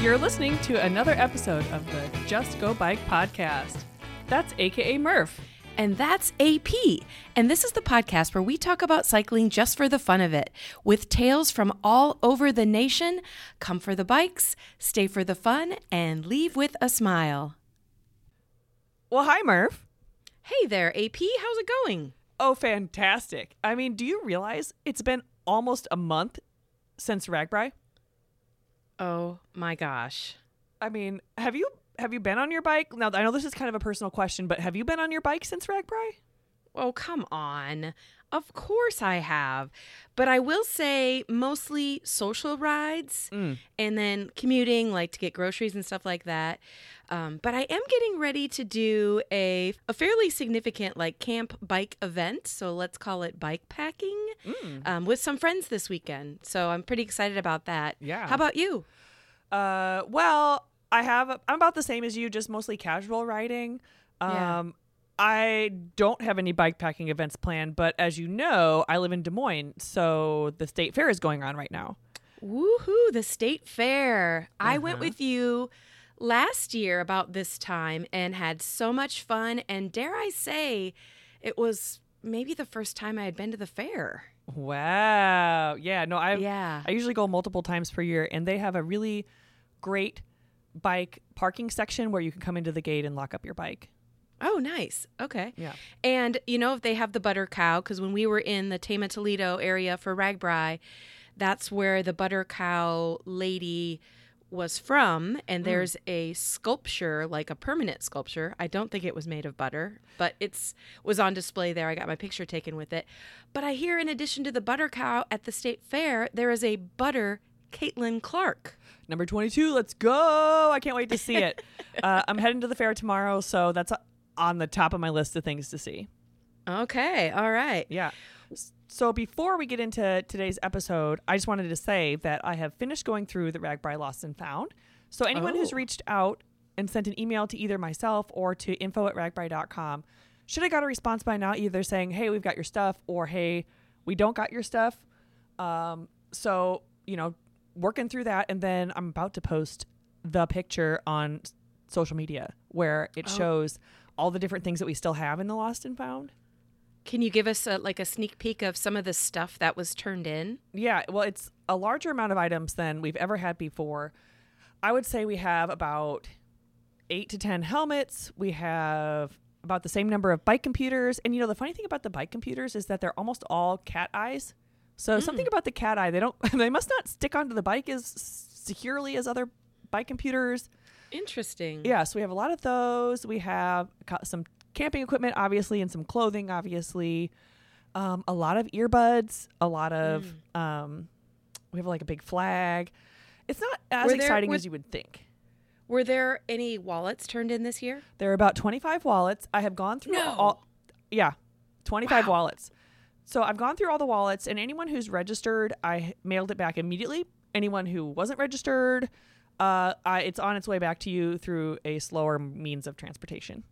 You're listening to another episode of the Just Go Bike podcast. That's AKA Murph. And that's AP. And this is the podcast where we talk about cycling just for the fun of it, with tales from all over the nation. Come for the bikes, stay for the fun, and leave with a smile. Well, hi, Murph. Hey there, AP. How's it going? Oh, fantastic. I mean, do you realize it's been almost a month since RAGBRAI? Oh my gosh. I mean, have you have you been on your bike? Now, I know this is kind of a personal question, but have you been on your bike since RAGBRAI? Oh, come on. Of course I have. But I will say mostly social rides Mm. and then commuting, like to get groceries and stuff like that. Um, but I am getting ready to do a, a fairly significant like camp bike event. So let's call it bike packing Mm. um, with some friends this weekend. So I'm pretty excited about that. Yeah. How about you? Uh, well, I have. I'm about the same as you, just mostly casual riding. Um, Yeah. I don't have any bike packing events planned, but as you know, I live in Des Moines, so the state fair is going on right now. Woohoo, the state fair. I went Uh-huh. with you last year about this time and had so much fun. And dare I say, it was maybe the first time I had been to the fair. Wow. Yeah. No, I. yeah. I usually go multiple times per year, and they have a really great bike parking section where you can come into the gate and lock up your bike. Oh, nice. Okay. Yeah. And you know, if they have the butter cow, because when we were in the Tama Toledo area for RAGBRAI, that's where the butter cow lady was from. And there's a sculpture, like a permanent sculpture. I don't think it was made of butter, but it's was on display there. I got my picture taken with it. But I hear, in addition to the butter cow at the state fair, there is a butter Caitlin Clark. Number 22, let's go. I can't wait to see it. uh, I'm heading to the fair tomorrow, so that's on the top of my list of things to see. Okay, all right. Yeah. So before we get into today's episode, I just wanted to say that I have finished going through the RAGBRAI Lost and Found. So anyone who's Oh. reached out and sent an email to either myself or to info at ragbrai.com should have got a response by now, either saying, hey, we've got your stuff, or hey, we don't got your stuff. Um, so, you know, working through that. And then I'm about to post the picture on social media where it Oh. shows all the different things that we still have in the Lost and Found. Can you give us a, like a sneak peek of some of the stuff that was turned in? Yeah, well, it's a larger amount of items than we've ever had before. I would say we have about eight to 10 helmets. We have about the same number of bike computers. And, you know, the funny thing about the bike computers is that they're almost all CatEyes. So hmm. something about the CatEye, they don't, they must not stick onto the bike as securely as other bike computers. Interesting. Yeah, so we have a lot of those. We have some camping equipment, obviously, and some clothing, obviously. Um, a lot of earbuds, a lot of. Um, we have like a big flag. It's not as there- exciting were- as you would think. Were there any wallets turned in this year? There are about 25 wallets. I have gone through No. all. Yeah, 25 Wow. wallets. So I've gone through all the wallets, and anyone who's registered, I mailed it back immediately. Anyone who wasn't registered, uh, I, it's on its way back to you through a slower means of transportation.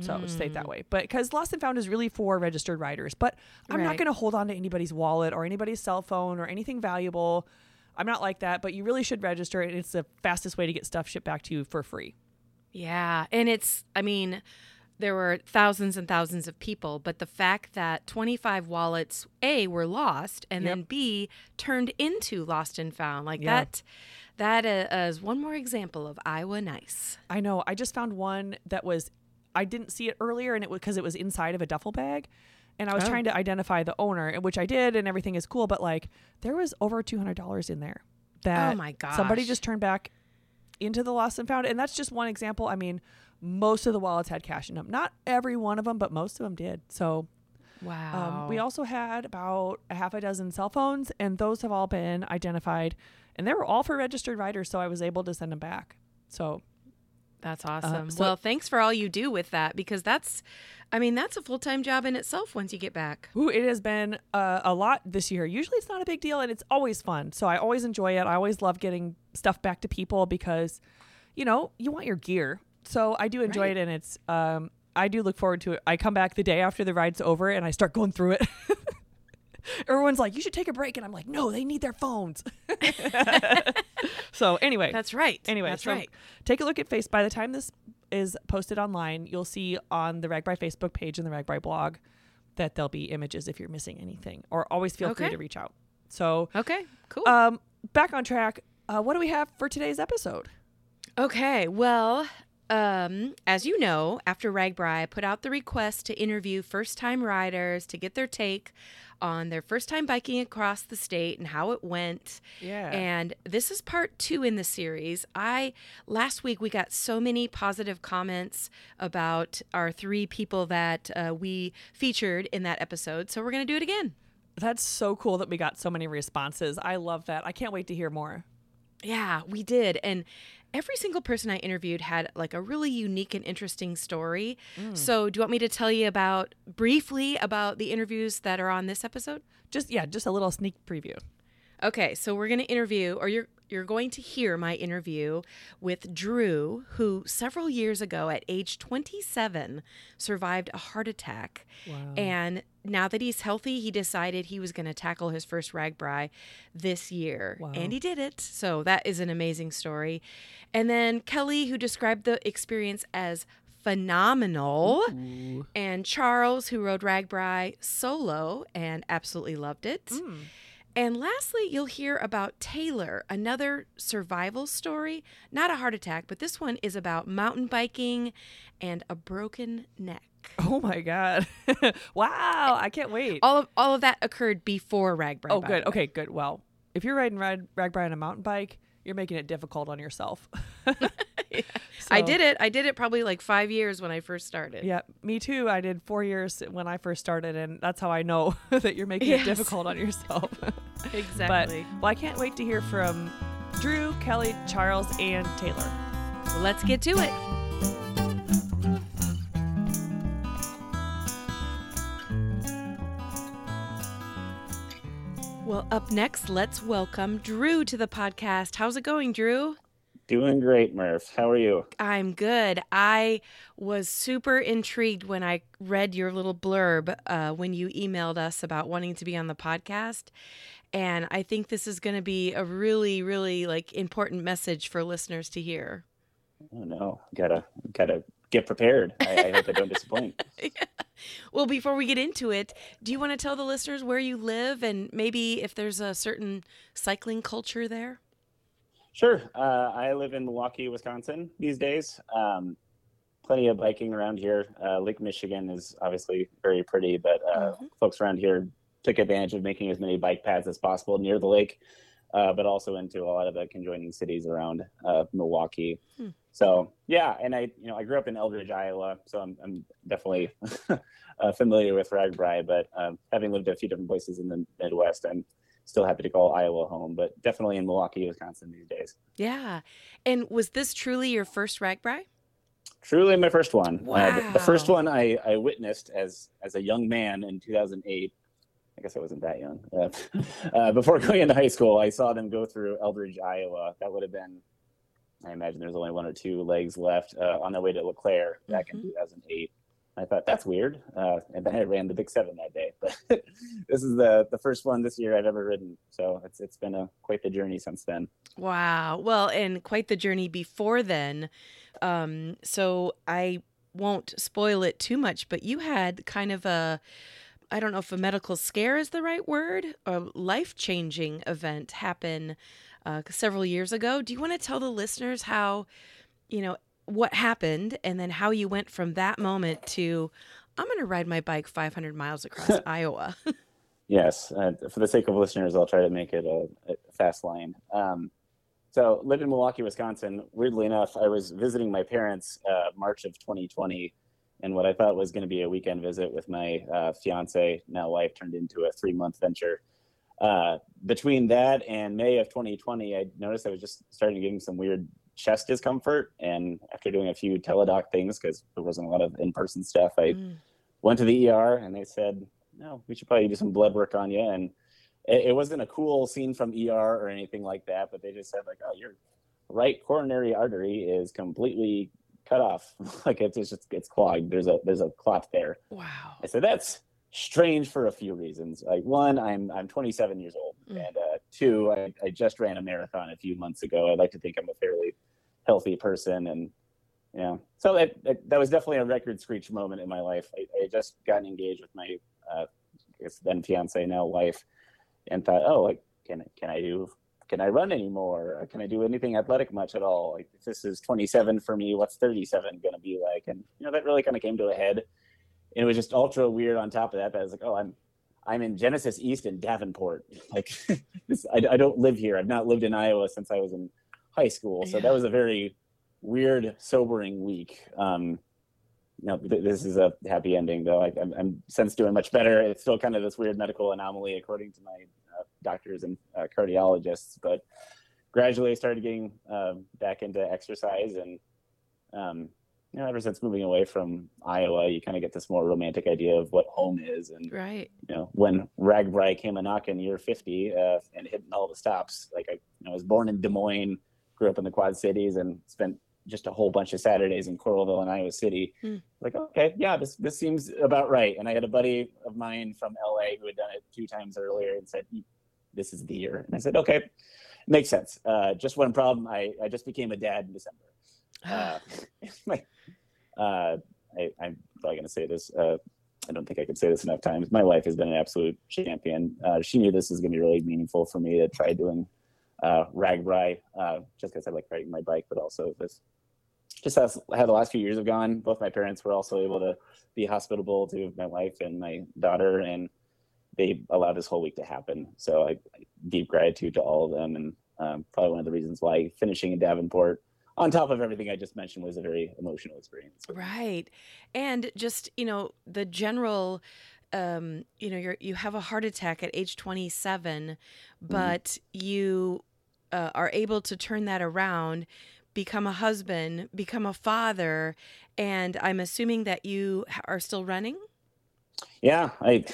So it Hmm. that way. But because Lost and Found is really for registered riders, but I'm not going to hold on to anybody's wallet or anybody's cell phone or anything valuable. I'm not like that, but you really should register, and it's the fastest way to get stuff shipped back to you for free. Yeah. And it's, I mean, there were thousands and thousands of people, but the fact that 25 wallets, A, were lost, and Yep. then B, turned into lost and found, like Yeah. that, that uh, one more example of Iowa nice. I know. I just found one that was I didn't see it earlier, and it was because it was inside of a duffel bag, and I was Oh. trying to identify the owner, which I did, and everything is cool. But like, there was over two hundred dollars in there that Oh my god somebody just turned back into the lost and found, and that's just one example. I mean, most of the wallets had cash in them. Not every one of them, but most of them did. So Wow. um, we also had about a half a dozen cell phones, and those have all been identified, and they were all for registered riders. So I was able to send them back. So That's awesome. so- well, thanks for all you do with that because that's, I mean, that's a full time job in itself once you get back. Ooh, it has been uh, a lot this year. Usually it's not a big deal and it's always fun. So I always enjoy it. I always love getting stuff back to people because, you know, you want your gear. So I do enjoy Right. it and it's, um, I do look forward to it. I come back the day after the ride's over and I start going through it. Everyone's like, you should take a break. And I'm like, no, they need their phones. so anyway, That's right. Anyway, that's so right. take a look at face. By the time this is posted online, you'll see on the RAGBRAI Facebook page and the RAGBRAI blog that there'll be images if you're missing anything, or always feel free to reach out. So, Okay, cool. um, back on track. Uh, what do we have for today's episode? Okay, well, um, as you know, after RAGBRAI, I put out the request to interview first time riders to get their take on their first time biking across the state and how it went. Yeah. And this is part two in the series. I last week we got so many positive comments about our three people that uh, we featured in that episode, so we're gonna do it again. That's so cool that we got so many responses. I love that. I can't wait to hear more. Yeah, we did. And every single person I interviewed had like a really unique and interesting story. Mm. So, do you want me to tell you about briefly about the interviews that are on this episode? Just yeah, just a little sneak preview. Okay, so we're going to interview or you're you're going to hear my interview with Drew, who several years ago at age 27 survived a heart attack. Wow. And now that he's healthy, he decided he was going to tackle his first RAGBRAI this year. Wow. And he did it. So that is an amazing story. And then Kelly, who described the experience as phenomenal. Ooh. And Charles, who rode RAGBRAI solo and absolutely loved it. Mm. And lastly, you'll hear about Taylor, another survival story. Not a heart attack, but this one is about mountain biking and a broken neck. Oh my god! wow, I can't wait. All of all of that occurred before RAGBRAI. Oh, good. Okay, good. Well, if you're riding rag, on a mountain bike, you're making it difficult on yourself. I So- did it. I did it probably like five years when I first started. Yeah, me too. I did four years when I first started, and that's how I know that you're making Yes. it difficult on yourself. exactly. But well, I can't wait to hear from Drew, Kelly, Charles, and Taylor. Let's get to it. Well, up next, let's welcome Drew to the podcast. How's it going, Drew? Doing great, Murph. How are you? I'm good. I was super intrigued when I read your little blurb uh, when you emailed us about wanting to be on the podcast. And I think this is going to be a really, really like important message for listeners to hear. Oh no, gotta gotta get prepared. I, I hope I don't disappoint. Well, before we get into it, do you want to tell the listeners where you live and maybe if there's a certain cycling culture there? Sure. Uh, I live in Milwaukee, Wisconsin these days. Um, plenty of biking around here. Uh, Lake Michigan is obviously very pretty, but uh, Mhm. folks around here took advantage of making as many bike paths as possible near the lake, uh, but also into a lot of the conjoining cities around uh, Milwaukee. Hmm. So yeah, and I, you know, I grew up in Eldridge, Iowa, so I'm, I'm definitely uh, familiar with RAGBRAI. But um, having lived a few different places in the Midwest, I'm still happy to call Iowa home. But definitely in Milwaukee, Wisconsin these days. Yeah. And was this truly your first RAGBRAI? Truly my first one. Uh, the, the first one I, I witnessed as as a young man in 2008. I guess I wasn't that young. Uh, uh, before going into high school, I saw them go through Eldridge, Iowa. That would have been, I imagine there's only one or two legs left uh, on the way to LeClaire back in Mhm. 2008. I thought that's weird, uh, and then I ran the Bix Seven that day. But this is the the first one this year I've ever ridden, so it's it's been a quite the journey since then. Wow. Well, and quite the journey before then. Um, so I won't spoil it too much, but you had kind of a, I don't know if a medical scare is the right word, a life changing event happen uh, several years ago. Do you want to tell the listeners how, you know, what happened and then how you went from that moment to, I'm going to ride my bike 500 miles across Iowa? Yes, uh, for the sake of listeners, I'll try to make it a, a fast line. Um, so, live in Milwaukee, Wisconsin. Weirdly enough, I was visiting my parents uh, March of 2020, and what I thought was going to be a weekend visit with my uh, fiance, now wife, turned into a three month venture. Uh, between that and May of 2020, I noticed I was just starting to getting some weird chest discomfort. And after doing a few teledoc things, because there wasn't a lot of in person stuff, I Mm. went to the ER and they said, no, we should probably do some blood work on you. And it, it wasn't a cool scene from ER or anything like that, but they just said like, oh, your right coronary artery is completely cut off. like it's just, it's clogged. There's a, there's a clot there. Wow. I said, that's, strange for a few reasons. Like one, I'm I'm 27 years old, mm. and uh, two, I, I just ran a marathon a few months ago. I like to think I'm a fairly healthy person, and you know, so that that, was definitely a record screech moment in my life. I, I just gotten engaged with my uh, I guess then fiance now wife, and thought, oh, like can can I do can I run anymore? Can I do anything athletic much at all? Like if this is 27 for me, what's 37 going to be like? And you know that really kind of came to a head and it was just ultra weird on top of that. But I was like, oh, I'm I'm in Genesis East in Davenport. Like, this, I, I don't live here. I've not lived in Iowa since I was in high school. So yeah. that was a very weird, sobering week. Um, no, this is a happy ending, though. I, am I'm since doing much better. It's still kind of this weird medical anomaly, according to my uh, doctors and uh, cardiologists. But gradually, I started getting uh, back into exercise, and um, you know, ever since moving away from Iowa, you kind of get this more romantic idea of what home is. And right, you know, when RAGBRAI came a knocking year 50 uh, and hitting all the stops, like I, you know, I was born in Des Moines, grew up in the Quad Cities, and spent just a whole bunch of Saturdays in Coralville and Iowa City. Mm. Like, okay, yeah, this this seems about right. And I had a buddy of mine from LA who had done it two times earlier and said, "This is the year." And I said, "Okay, makes sense." Uh, just one problem: I I just became a dad in December. Uh, my, uh, I, am probably going to say this. Uh, I don't think I could say this enough times. My wife has been an absolute champion. Uh, she knew this was going to be really meaningful for me to try doing uh, RAGBRAI, uh, just because I like riding my bike, but also this. Just how the last few years have gone, both my parents were also able to be hospitable to my wife and my daughter, and they allowed this whole week to happen. So I, deep gratitude to all of them, and um, probably one of the reasons why finishing in Davenport on top of everything I just mentioned, was a very emotional experience. Right. And just, you know, the general um, you know, you're you have a heart attack at age 27, mm-hmm. but mm-hmm. you uh, are able to turn that around, become a husband, become a father, and I'm assuming that you are still running. Yeah, I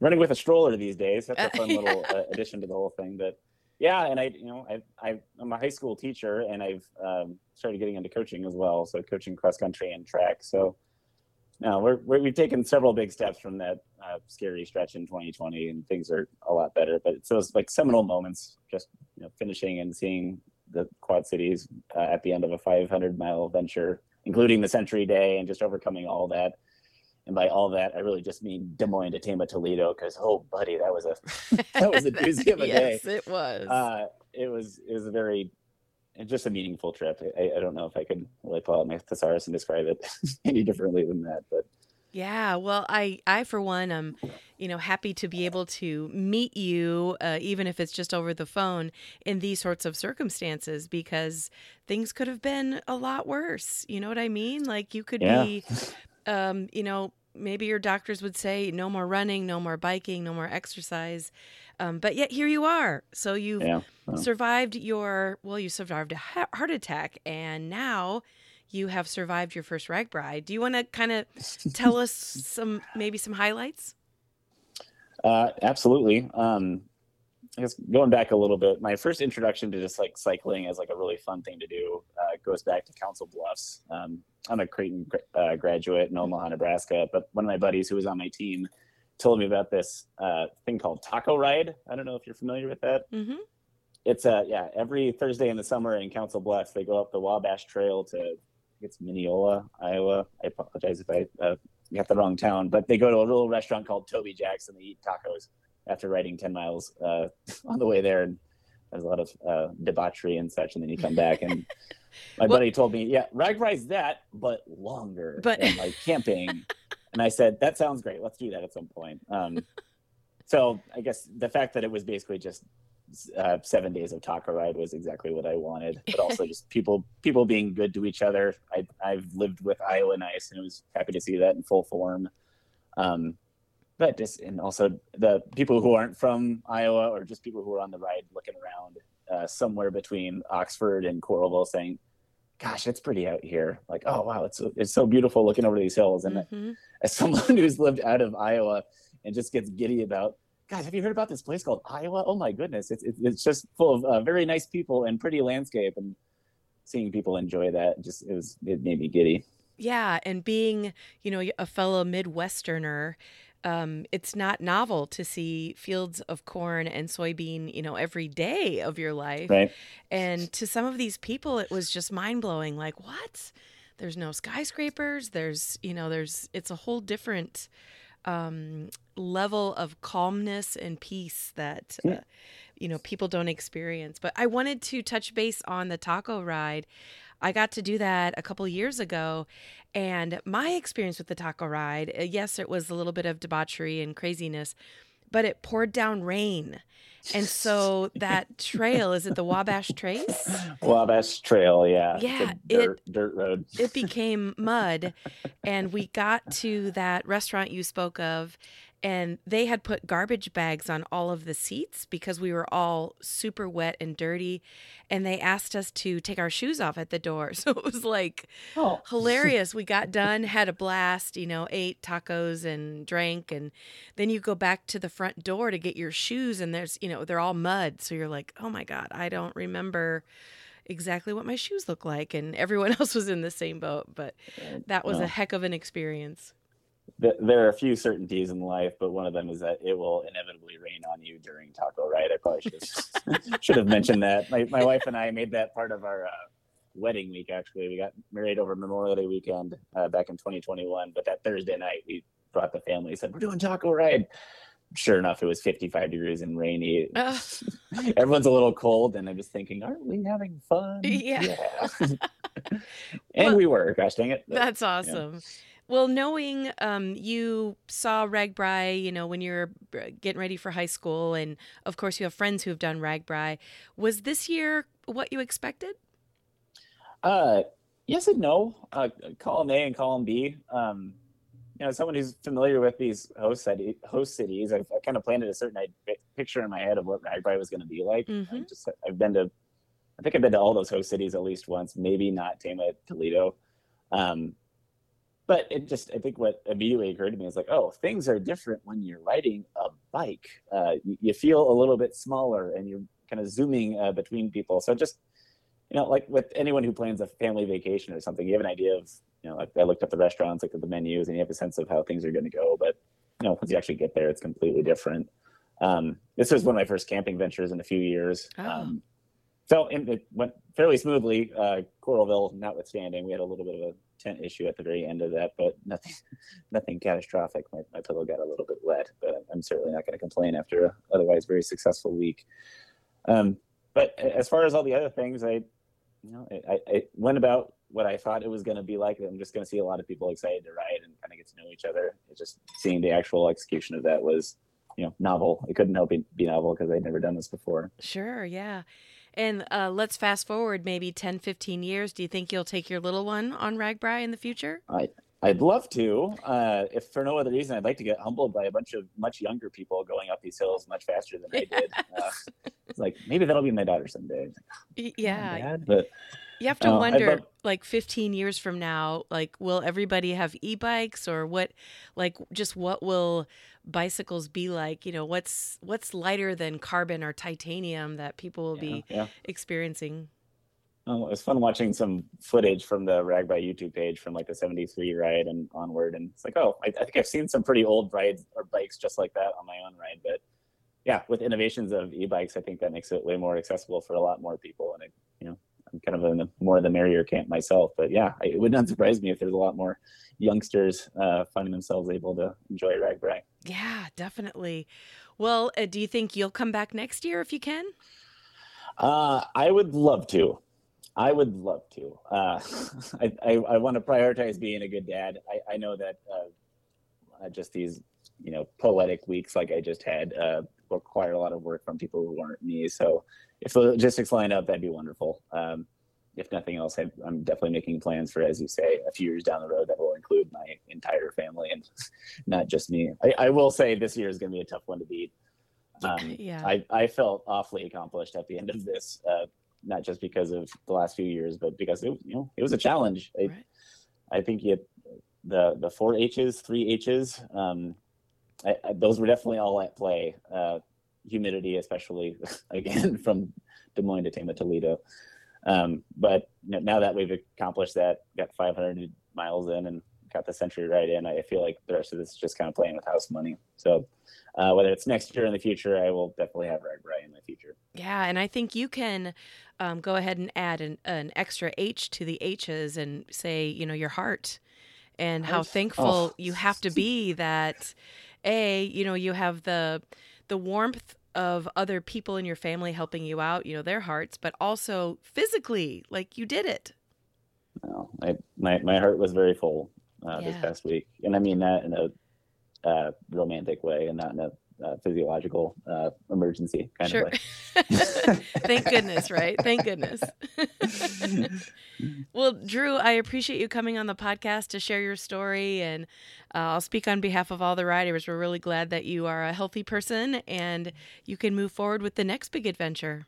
running with a stroller these days. That's a fun little uh, addition to the whole thing. But yeah, and I, you know, I, I, am a high school teacher, and I've um, started getting into coaching as well. So coaching cross country and track. So now we're, we have taken several big steps from that uh, scary stretch in 2020, and things are a lot better. But it's those like seminal moments, just you know, finishing and seeing the Quad Cities uh, at the end of a 500 mile venture, including the Century Day, and just overcoming all that and by all that, I really just mean Des Moines to Tama Toledo because oh, buddy, that was a that was a doozy of a day yes, day. it was. Uh, it was it was a very just a meaningful trip. I, I don't know if I could really pull out my thesaurus and describe it any differently than that, but yeah, well, I, I for one, am, you know, happy to be able to meet you, uh, even if it's just over the phone, in these sorts of circumstances, because things could have been a lot worse. You know what I mean? Like you could yeah. be um, you know, maybe your doctors would say no more running, no more biking, no more exercise. Um, but yet here you are. So you've yeah. survived your, well, you survived a heart attack and now you have survived your first RAGBRAI. Do you want to kind of tell us some, maybe some highlights? Uh, absolutely. Um, I guess going back a little bit, my first introduction to just like cycling as like a really fun thing to do uh, goes back to Council Bluffs. Um, I'm a Creighton uh, graduate in Omaha, Nebraska, but one of my buddies who was on my team told me about this uh, thing called Taco Ride. I don't know if you're familiar with that. Mm-hmm. It's a uh, yeah, every Thursday in the summer in Council Bluffs, they go up the Wabash Trail to it's Mineola, Iowa. I apologize if I uh, got the wrong town, but they go to a little restaurant called Toby Jack's and they eat tacos after riding 10 miles uh, on the way there. And there's a lot of uh, debauchery and such. And then you come back and my well, buddy told me, yeah, RAGBRAI's that, but longer. But and, like camping. and I said, that sounds great. Let's do that at some point. Um, so I guess the fact that it was basically just uh, seven days of taco ride was exactly what I wanted, but also just people people being good to each other. I, I've lived with Iowa Nice and I was happy to see that in full form. Um, but just and also the people who aren't from Iowa or just people who are on the ride looking around uh, somewhere between Oxford and Coralville saying, gosh, it's pretty out here. Like, oh wow, it's it's so beautiful looking over these hills. And mm-hmm. as someone who's lived out of Iowa and just gets giddy about, guys, have you heard about this place called Iowa? Oh my goodness, it's it's, it's just full of uh, very nice people and pretty landscape. And seeing people enjoy that just it was it made me giddy. Yeah, and being you know a fellow Midwesterner um, it's not novel to see fields of corn and soybean, you know, every day of your life. Right. And to some of these people, it was just mind blowing. Like, what? There's no skyscrapers. There's, you know, there's, it's a whole different um, level of calmness and peace that, uh, you know, people don't experience. But I wanted to touch base on the taco ride. I got to do that a couple years ago. And my experience with the taco ride, uh, yes, it was a little bit of debauchery and craziness, but it poured down rain. And so that trail, is it the Wabash Trace? Wabash Trail, yeah. It's a Yeah, dirt, dirt road. it became mud and we got to that restaurant you spoke of and they had put garbage bags on all of the seats because we were all super wet and dirty and they asked us to take our shoes off at the door. So it was like Oh, hilarious. We got done had a blast you know ate tacos and drank and then you go back to the front door to get your shoes and there's you know they're all mud. So you're like oh my god i don't remember exactly what my shoes look like and everyone else was in the same boat but that was no. a heck of an experience Th- there are a few certainties in life, but one of them is that it will inevitably rain on you during taco ride. I probably should have, should have mentioned that. My, my wife and I made that part of our uh, wedding week. Actually, we got married over Memorial Day weekend uh, back in 2021. But that Thursday night, we brought the family. Said we're doing taco ride. Sure enough, it was 55 degrees and rainy. Ugh. Everyone's a little cold, and I'm just thinking, aren't we having fun? Yeah. Yeah. and Well, we were. Gosh dang it. But- That's awesome. Well, knowing um, you saw RAGBRAI, you know, when you're uh, getting ready for high school, and of course you have friends who have done RAGBRAI, was this year what you expected? Uh, yes and no. Uh, column A and column B. Um, you know, as someone who's familiar with these host city, host cities, I've, I kind of planted a certain picture in my head of what RAGBRAI was going to be like. Mhm. I just I've been to, I think I've been to all those host cities at least once, maybe not Tama, Toledo. Um, but it just I think what immediately occurred to me is like, oh, things are different when you're riding a bike. Uh, you, you feel a little bit smaller, and you're kind of zooming uh, between people. So just you know, like with anyone who plans a family vacation or something, you have an idea of, you know, like I looked up the restaurants, looked at the menus, and you have a sense of how things are going to go. But, you know, once you actually get there, it's completely different. Um, this was one of my first camping ventures in a few years. Oh. Um, so it went fairly smoothly, uh, Coralville notwithstanding. We had a little bit of a tent issue at the very end of that, but nothing, nothing catastrophic. My, my pillow got a little bit wet, but I'm certainly not going to complain after a otherwise very successful week. Um, but as far as all the other things, I, you know, I, I went about what I thought it was going to be like. I'm just going to see a lot of people excited to ride and kind of get to know each other. It's just seeing the actual execution of that was, you know, novel. It couldn't help it be novel because I'd never done this before. Sure, yeah. And uh, let's fast forward maybe 10, 15 years. Do you think you'll take your little one on RAGBRAI in the future? I, I'd love to. Uh, if for no other reason, I'd like to get humbled by a bunch of much younger people going up these hills much faster than I did. Uh, it's like maybe that'll be my daughter someday. Come Yeah, Dad. but You have to I'd wonder, love- like 15 years from now, like, will everybody have e bikes or what, like, just what will bicycles be like? You know, what's what's lighter than carbon or titanium that people will yeah, be yeah. experiencing? Um, oh, it was fun watching some footage from the RAGBRAI YouTube page from like the 73 ride and onward. And it's like, oh, I, I think I've seen some pretty old rides or bikes just like that on my own ride. But yeah, with innovations of e-bikes, I think that makes it way more accessible for a lot more people. And it, you know, kind of in the more of the merrier camp myself. But yeah, I, it would not surprise me if there's a lot more youngsters uh, finding themselves able to enjoy Rag. Yeah, definitely. Well, uh, do you think you'll come back next year if you can? Uh, I would love to. I would love to. Uh, I, I, I want to prioritize being a good dad. I, I know that uh, uh, just these, you know, poetic weeks like I just had uh, require a lot of work from people who aren't me. So if the logistics line up, that'd be wonderful. Um, if nothing else, I, I'm definitely making plans for, as you say, a few years down the road that will include my entire family and not just me. I, I will say this year is going to be a tough one to beat. Um, Yeah. I, I felt awfully accomplished at the end of this, uh, not just because of the last few years, but because it, you know, it was a challenge. I, Right. I think you the the four H's, three H's, um, I, I, those were definitely all at play. Uh, humidity, especially again from Des Moines to Tama Toledo. Um, but you know, now that we've accomplished that, got 500 miles in, and got the century right in. I feel like the rest of this is just kind of playing with house money. So uh, whether it's next year or in the future, I will definitely have RAGBRAI in the future. Yeah, and I think you can um, go ahead and add an, an extra H to the H's and say, you know, your heart and how thankful oh. you have to be that a you know you have the the warmth of other people in your family helping you out you know their hearts but also physically like you did it no I, my, my heart was very full uh, yeah. this past week and i mean that in a uh, romantic way and not in a uh, physiological uh, emergency kind sure. of way. Thank goodness, right? Thank goodness. well, Drew, I appreciate you coming on the podcast to share your story, and uh, I'll speak on behalf of all the riders. We're really glad that you are a healthy person and you can move forward with the next big adventure.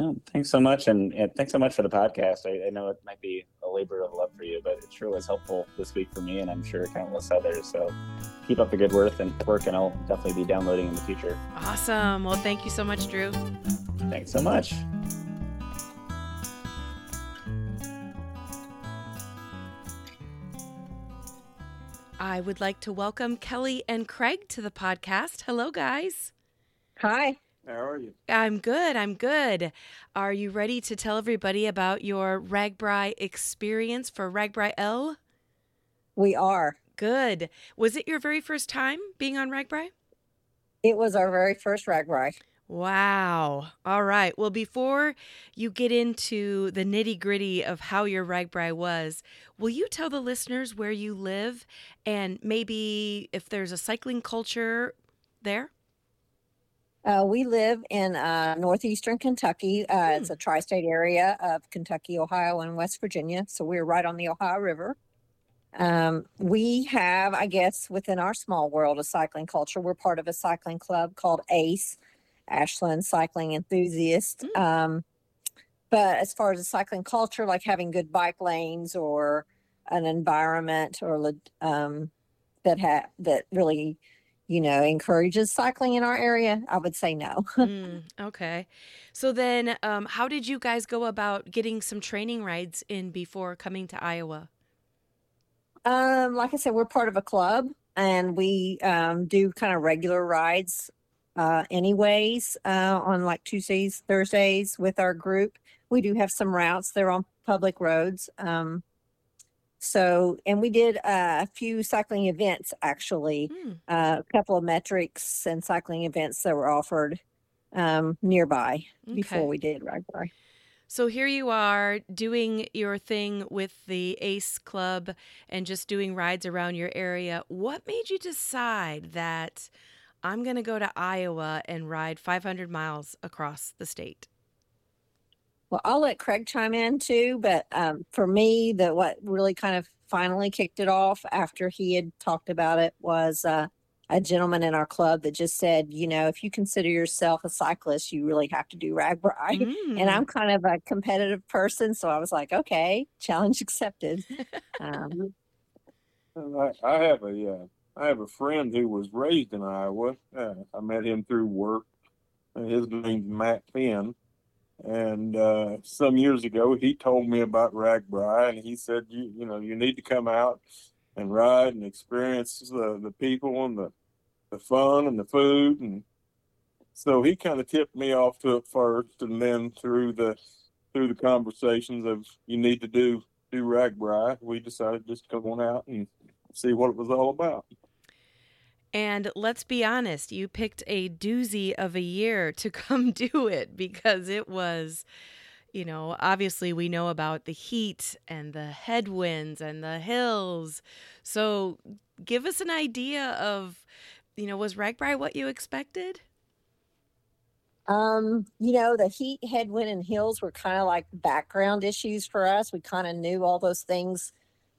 Oh, thanks so much, and, and, thanks so much for the podcast. I, I, know it might be a labor of love for you, but it sure was helpful this week for me, and I'm sure countless others. So keep up the good work and work, and I'll definitely be downloading in the future. Awesome. Well, thank you so much, Drew. Thanks so much. I would like to welcome Kelly and Craig to the podcast. Hello, guys. Hi. How are you? I'm good. I'm good. Are you ready to tell everybody about your RAGBRAI experience for RAGBRAI L? We are. Good. Was it your very first time being on RAGBRAI? It was our very first RAGBRAI. Wow. All right. Well, before you get into the nitty gritty of how your RAGBRAI was, will you tell the listeners where you live and maybe if there's a cycling culture there? Uh, we live in uh, northeastern Kentucky. Uh, mm. It's a tri state area of Kentucky, Ohio, and West Virginia. So we're right on the Ohio River. Um, we have, I guess, within our small world a cycling culture, we're part of a cycling club called ACE, Ashland Cycling Enthusiast. Mm. Um, but as far as the cycling culture, like having good bike lanes or an environment or um, that ha- that really you know, encourages cycling in our area, I would say no. mm, okay. So then, um, how did you guys go about getting some training rides in before coming to Iowa? Um, like I said, we're part of a club and we um, do kind of regular rides uh, anyways uh, on like Tuesdays, Thursdays with our group. We do have some routes. They're on public roads. Um, so, and we did uh, a few cycling events actually, mm. uh, a couple of metrics and cycling events that were offered um, nearby okay. before we did RAGBRAI. So here you are doing your thing with the ACE Club and just doing rides around your area. What made you decide that I'm going to go to Iowa and ride 500 miles across the state? Well, I'll let Craig chime in too, but um, for me, the what really kind of finally kicked it off after he had talked about it was uh, a gentleman in our club that just said, you know, if you consider yourself a cyclist, you really have to do RAGBRAI. Mm. And I'm kind of a competitive person, so I was like, okay, challenge accepted. um, I, I, have a uh, I have a friend who was raised in Iowa. Uh, I met him through work. His name's Matt Finn and uh, some years ago, he told me about RAGBRAI, and he said, "You, you know, you need to come out and ride and experience the the people and the the fun and the food." And so he kind of tipped me off to it first, and then through the through the conversations of you need to do do RAGBRAI, we decided just to come on out and see what it was all about. And let's be honest, you picked a doozy of a year to come do it because it was, you know, obviously we know about the heat and the headwinds and the hills. So give us an idea of, you know, was RAGBRAI what you expected? Um, you know, the heat, headwind, and hills were kind of like background issues for us. We kind of knew all those things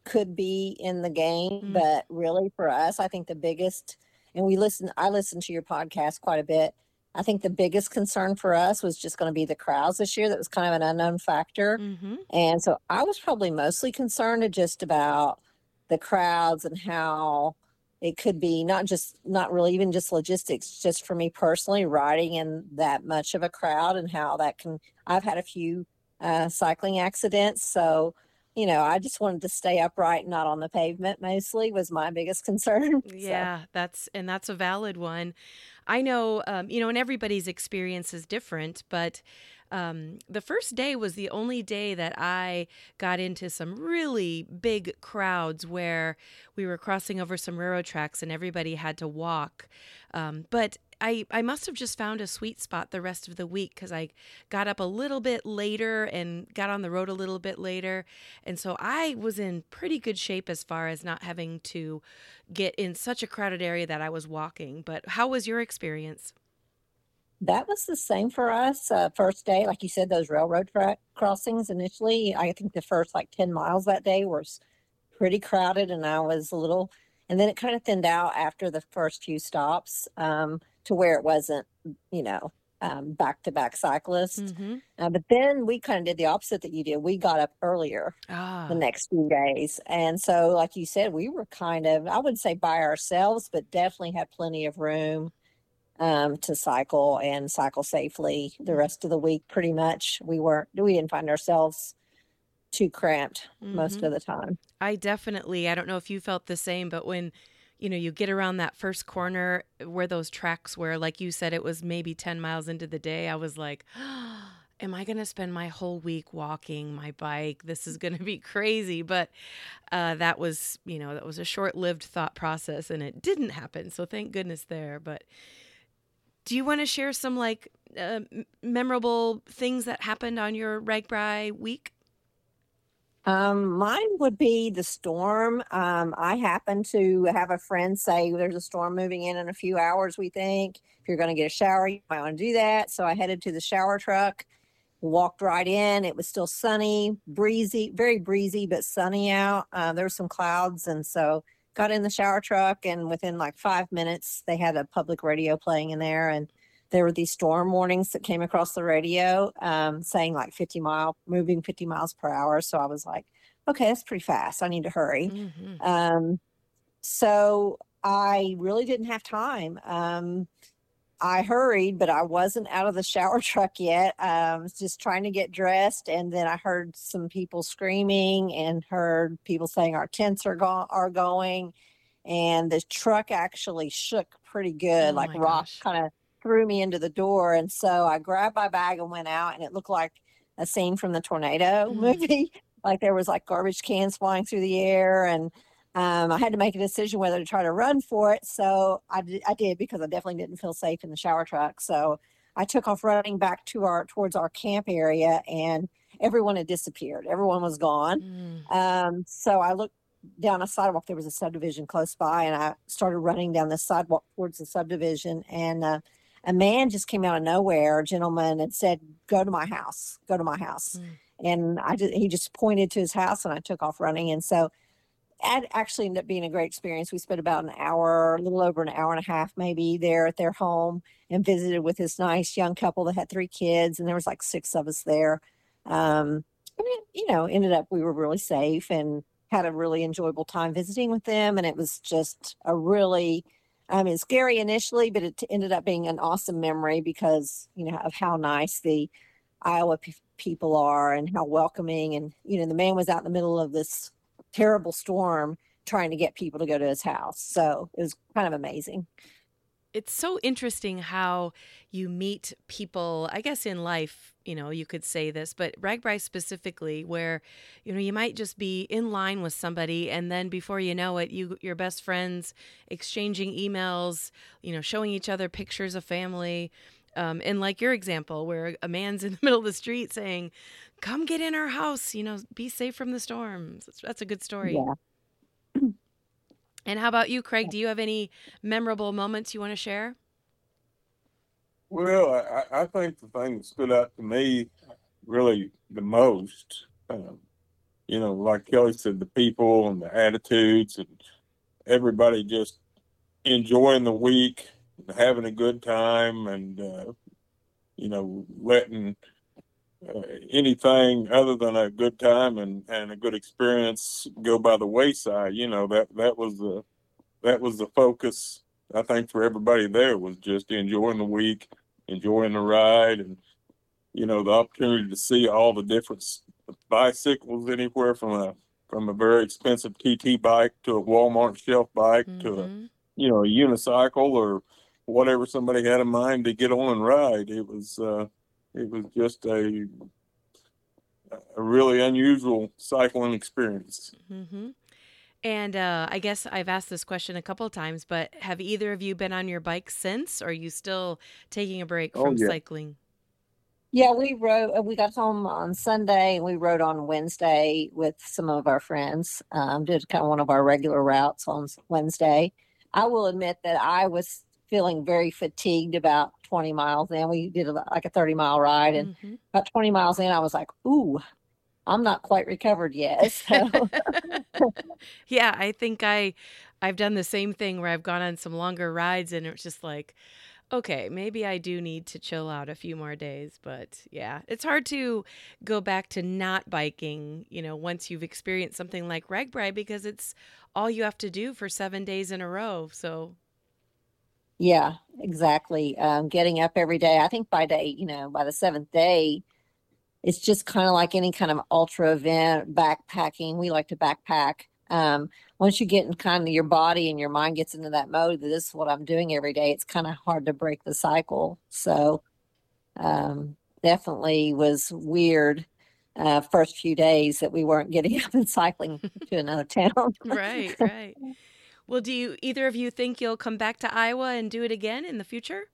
could be in the game, mm. but really for us, I think the biggest and we listen I listen to your podcast quite a bit. I think the biggest concern for us was just going to be the crowds this year. That was kind of an unknown factor. Mm-hmm. And so I was probably mostly concerned just about the crowds and how it could be not just not really even just logistics just for me personally riding in that much of a crowd and how that can i've had a few uh, cycling accidents so you know, I just wanted to stay upright, not on the pavement mostly was my biggest concern. So, Yeah, that's and that's a valid one. I know, um, you know, and everybody's experience is different, but um, the first day was the only day that I got into some really big crowds where we were crossing over some railroad tracks and everybody had to walk. Um, but I, I must have just found a sweet spot the rest of the week because I got up a little bit later and got on the road a little bit later. And so I was in pretty good shape as far as not having to get in such a crowded area that I was walking. But how was your experience? that was the same for us. Uh, first day, like you said, those railroad track crossings initially, I think the first like 10 miles that day was pretty crowded and I was a little, and then it kind of thinned out after the first few stops um, to where it wasn't, you know, back to back cyclists. Mm-hmm. Uh, but then we kind of did the opposite that you did. We got up earlier Ah, the next few days. And so, like you said, we were kind of, I wouldn't say by ourselves, but definitely had plenty of room um, to cycle and cycle safely the rest of the week. Pretty much, we weren't, we didn't find ourselves too cramped most mhm. of the time. I definitely, I don't know if you felt the same, but when you know you get around that first corner where those tracks were, like you said, it was maybe 10 miles into the day, I was like, Am I going to spend my whole week walking my bike? This is going to be crazy. But uh, that was, you know, that was a short lived thought process and it didn't happen. So thank goodness there. But do you want to share some like uh, memorable things that happened on your RAGBRAI week? Um, mine would be the storm. Um, I happen to have a friend say there's a storm moving in in a few hours, we think. If you're going to get a shower, you might want to do that. So I headed to the shower truck, walked right in. It was still sunny, breezy, very breezy, but sunny out. Uh, there were some clouds. And so got in the shower truck, and within like five minutes, they had a public radio playing in there. And there were these storm warnings that came across the radio um, saying like 50 mile, moving 50 miles per hour. So I was like, okay, that's pretty fast. I need to hurry. Mm-hmm. Um, so I really didn't have time. Um, I hurried, but I wasn't out of the shower truck yet. Um, I was just trying to get dressed, and then I heard some people screaming and heard people saying our tents are go- are going, and the truck actually shook pretty good, Oh like rock kind of threw me into the door, and so I grabbed my bag and went out, and it looked like a scene from the tornado Mm. movie. like there was like garbage cans flying through the air, and um, I had to make a decision whether to try to run for it. So I did, I did because I definitely didn't feel safe in the shower truck. So I took off running back to our towards our camp area, and everyone had disappeared. Everyone was gone. Mm. Um, so I looked down a sidewalk. There was a subdivision close by, and I started running down the sidewalk towards the subdivision. And uh, a man just came out of nowhere, a gentleman, and said, "Go to my house. Go to my house." Mm. And I just he just pointed to his house, and I took off running. And so it actually ended up being a great experience. We spent about an hour, a little over an hour and a half, maybe there at their home, and visited with this nice young couple that had three kids, and there was like six of us there. Um, I mean, you know, ended up we were really safe and had a really enjoyable time visiting with them, and it was just a really, I mean, scary initially, but it ended up being an awesome memory because you know of how nice the Iowa pe- people are and how welcoming, and you know, the man was out in the middle of this terrible storm trying to get people to go to his house, so it was kind of amazing. It's so interesting how you meet people, I guess in life, you know, you could say this, but RAGBRAI specifically, where, you know, you might just be in line with somebody and then before you know it, you your best friends exchanging emails, you know, showing each other pictures of family. Um, and like your example, where a man's in the middle of the street saying, Come get in our house, you know, be safe from the storms. That's, that's a good story. Yeah. And how about you, Craig? Do you have any memorable moments you want to share? Well, I, I think the thing that stood out to me really the most, um, you know, like Kelly said, the people and the attitudes and everybody just enjoying the week, having a good time, and uh, you know, letting uh, anything other than a good time and, and a good experience go by the wayside. You know that that was the that was the focus. I think for everybody there was just enjoying the week, enjoying the ride, and you know the opportunity to see all the different bicycles anywhere from a from a very expensive TT bike to a Walmart shelf bike to a Mhm. you know a unicycle or whatever somebody had in mind to get on and ride. It was uh, it was just a a really unusual cycling experience. Mm-hmm. And uh, I guess I've asked this question a couple of times, but have either of you been on your bike since? Or are you still taking a break Oh, from yeah. cycling? Yeah, we rode. uh, We got home on Sunday and we rode on Wednesday with some of our friends. Um, did kind of one of our regular routes on Wednesday. I will admit that I was feeling very fatigued about 20 miles in. We did a, like a 30 mile ride, and Mhm. about 20 miles in, I was like, "Ooh, I'm not quite recovered yet." So, yeah, I think I I've done the same thing where I've gone on some longer rides and it's just like, okay, maybe I do need to chill out a few more days, but yeah, it's hard to go back to not biking, you know, once you've experienced something like RAGBRAI because it's all you have to do for 7 days in a row. So, yeah, exactly. Um, getting up every day. I think by day, you know, by the seventh day, it's just kind of like any kind of ultra event, backpacking. We like to backpack. Um, once you get in kind of your body and your mind gets into that mode that this is what I'm doing every day, it's kind of hard to break the cycle. So, um, definitely was weird uh, first few days that we weren't getting up and cycling to another town. right, right. Well, do you either of you think you'll come back to Iowa and do it again in the future?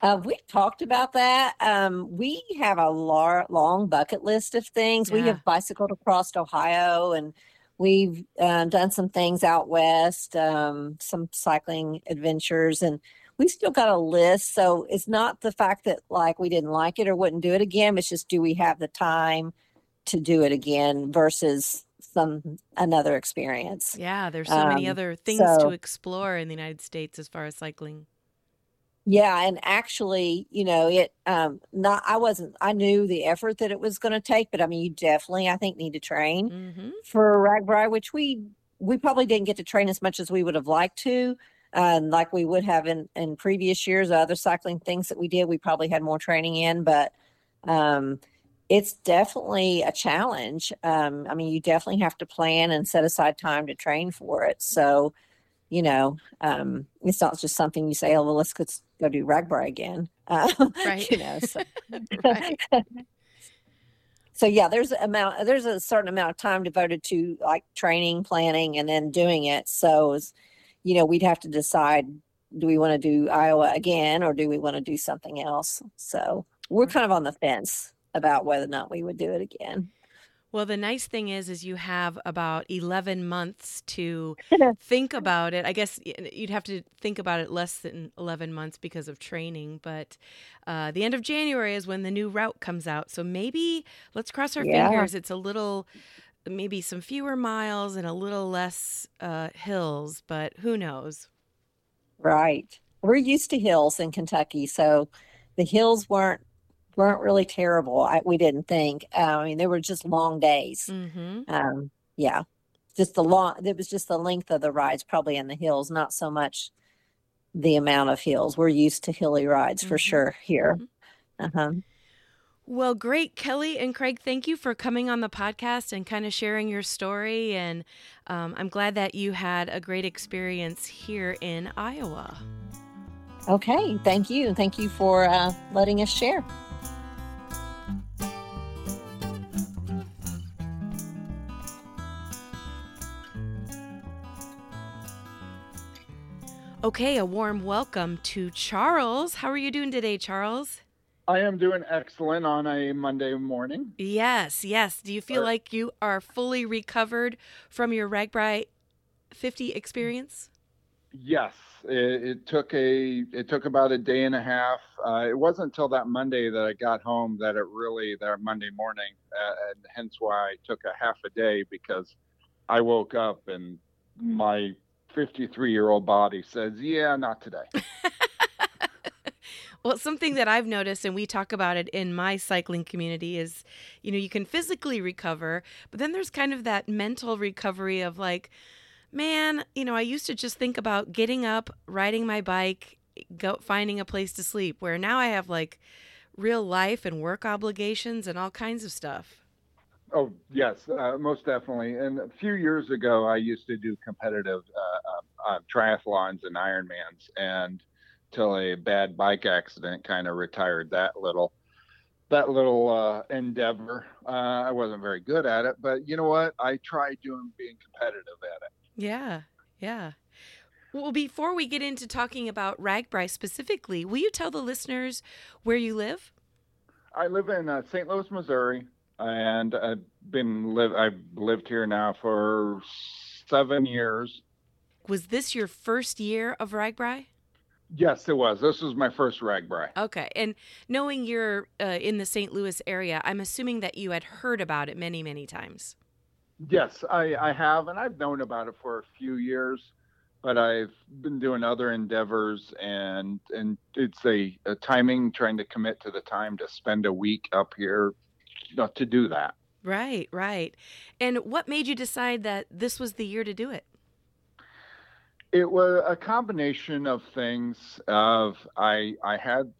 Uh, we talked about that. Um, we have a lar- long bucket list of things. We have bicycled across Ohio and we've uh, done some things out west, um, some cycling adventures, and we still got a list. So it's not the fact that like we didn't like it or wouldn't do it again. It's just do we have the time to do it again versus some another experience. Yeah, there's so many Um, other things to explore in the United States as far as cycling. Yeah, and actually, you know, it um not I wasn't I knew the effort that it was going to take, but I mean, you definitely I think need to train hmm for RAGBRAI, which we we probably didn't get to train as much as we would have liked to. And like we would have in in previous years, other cycling things that we did, we probably had more training in, but um it's definitely a challenge. Um, I mean, you definitely have to plan and set aside time to train for it. So, you know, um, it's not just something you say, oh, well, let's go, go do RAGBRAI again. Uh, Right. you know, so, Right. so yeah, there's a amount, there's a certain amount of time devoted to like training, planning, and then doing it. So, it's, you know, we'd have to decide, do we want to do Iowa again or do we want to do something else? So we're kind of on the fence about whether or not we would do it again. Well, the nice thing is, is you have about eleven months to think about it. I guess you'd have to think about it less than eleven months because of training. But uh, the end of January is when the new route comes out. So maybe let's cross our Yeah. fingers. It's a little, maybe some fewer miles and a little less uh, hills. But who knows? Right. We're used to hills in Kentucky, so the hills weren't weren't really terrible. I, we didn't think. Uh, I mean, they were just long days. hmm Um, yeah, just the long. It was just the length of the rides, probably in the hills, not so much the amount of hills. We're used to hilly rides for Mhm. sure here. Mhm. Uh-huh. Well, great. Kelly and Craig, thank you for coming on the podcast and kind of sharing your story. And um, I'm glad that you had a great experience here in Iowa. Okay. Thank you, thank you for uh, letting us share. Okay, a warm welcome to Charles. How are you doing today, Charles? I am doing excellent on a Monday morning. Yes, yes. Do you feel like you are fully recovered from your RAGBRAI 50 experience? Yes, it, it took a it took about a day and a half. Uh, it wasn't until that Monday that I got home that it really that Monday morning, uh, and hence why I took a half a day because I woke up and my 53 year old body says, "Yeah, not today." Well, something that I've noticed, and we talk about it in my cycling community, is you know, you can physically recover, but then there's kind of that mental recovery of like, man, you know, I used to just think about getting up, riding my bike, go finding a place to sleep, where now I have like real life and work obligations and all kinds of stuff. Oh yes, uh, most definitely. And a few years ago, I used to do competitive uh, uh, triathlons and Ironmans, and till a bad bike accident kind of retired that little that little uh, endeavor. Uh, I wasn't very good at it, but you know what? I tried doing being competitive at it. Yeah, yeah. Well, before we get into talking about RAGBRAI specifically, will you tell the listeners where you live? I live in uh, St. Louis, Missouri, and I've been live. I've lived here now for seven years. Was this your first year of RAGBRAI? Yes, it was. This was my first RAGBRAI. Okay, and knowing you're uh, in the St. Louis area, I'm assuming that you had heard about it many, many times. Yes, I, I have, and I've known about it for a few years, but I've been doing other endeavors, and and it's a, a timing trying to commit to the time to spend a week up here, not to do that. Right, right. And what made you decide that this was the year to do it? It was a combination of things. Of I I had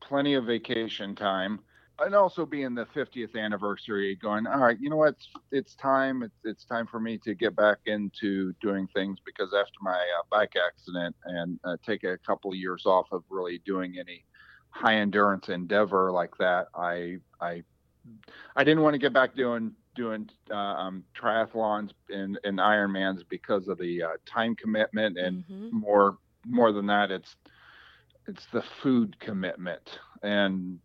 plenty of vacation time, and also being the 50th anniversary, going all right. You know what? It's, it's time. It's, it's time for me to get back into doing things because after my uh, bike accident and uh, take a couple of years off of really doing any high endurance endeavor like that, I I I didn't want to get back doing doing uh, um, triathlons and, and Ironmans because of the uh, time commitment and Mhm. more more than that, it's it's the food commitment. And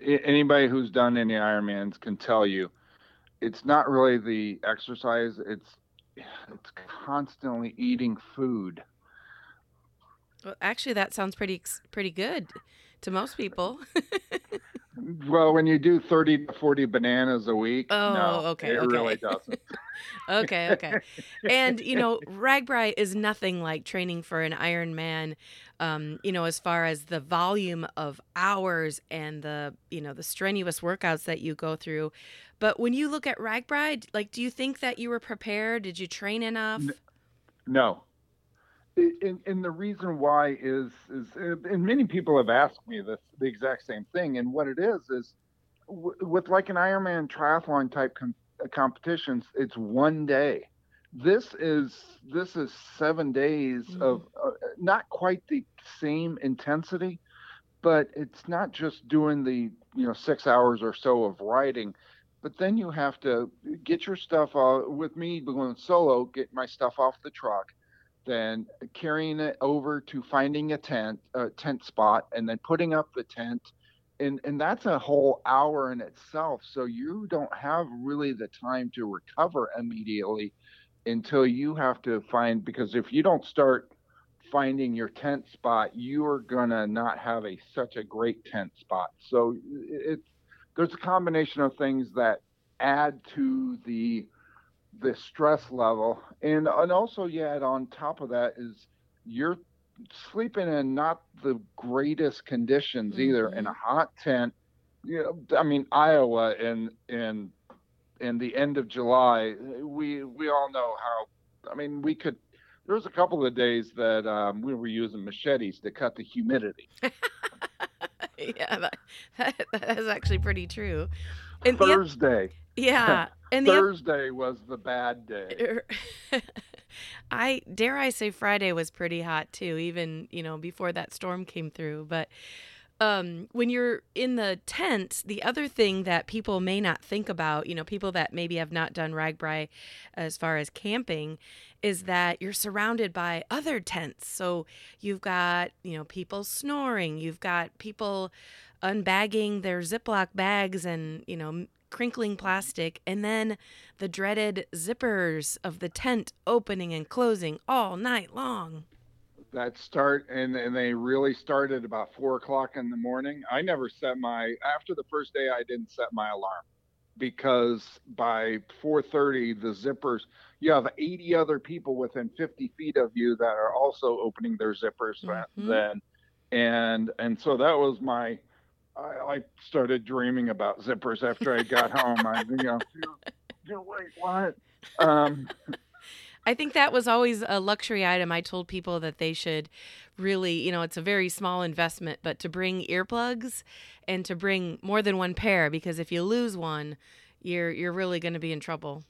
anybody who's done any Ironmans can tell you, it's not really the exercise. It's it's constantly eating food. Well, actually, that sounds pretty pretty good to most people. Well, when you do 30 to 40 bananas a week, Oh, no, okay, it okay. really doesn't. okay, okay. And you know, RAGBRAI is nothing like training for an Ironman. Um, you know, as far as the volume of hours and the you know the strenuous workouts that you go through. But when you look at RAGBRAI, like, do you think that you were prepared? Did you train enough? No. And, and the reason why is is and many people have asked me this the exact same thing and what it is is w- with like an Ironman triathlon type com- uh, competitions it's one day. This is this is 7 days of uh, not quite the same intensity but it's not just doing the you know 6 hours or so of riding but then you have to get your stuff uh, with me going solo get my stuff off the truck then carrying it over to finding a tent a tent spot and then putting up the tent. And and that's a whole hour in itself. So you don't have really the time to recover immediately until you have to find because if you don't start finding your tent spot you are gonna not have a such a great tent spot. So it's there's a combination of things that add to the the stress level. And and also yeah on top of that is you're sleeping in not the greatest conditions either in a hot tent. You know i mean iowa in in in the end of july we we all know how i mean we could there was a couple of days that um, we were using machetes to cut the humidity. Yeah, that, that, that is actually pretty true. And the thursday yeah, and the thursday was the bad day I dare I say Friday was pretty hot too, even you know before that storm came through. But um, when you're in the tent, the other thing that people may not think about, you know, people that maybe have not done RAGBRAI as far as camping, is that you're surrounded by other tents. So you've got you know people snoring, you've got people unbagging their Ziploc bags and you know crinkling plastic, and then the dreaded zippers of the tent opening and closing all night long. that start and and they really started about four o'clock in the morning. I never set my after the first day I didn't set my alarm because by 4:30 the zippers you have 80 other people within 50 feet of you that are also opening their zippers Mhm. then and and so that was my I, I started dreaming about zippers after I got home. I you know you know, wait what um I think that was always a luxury item. I told people that they should really, you know, it's a very small investment, but to bring earplugs and to bring more than one pair because if you lose one, you're you're really going to be in trouble.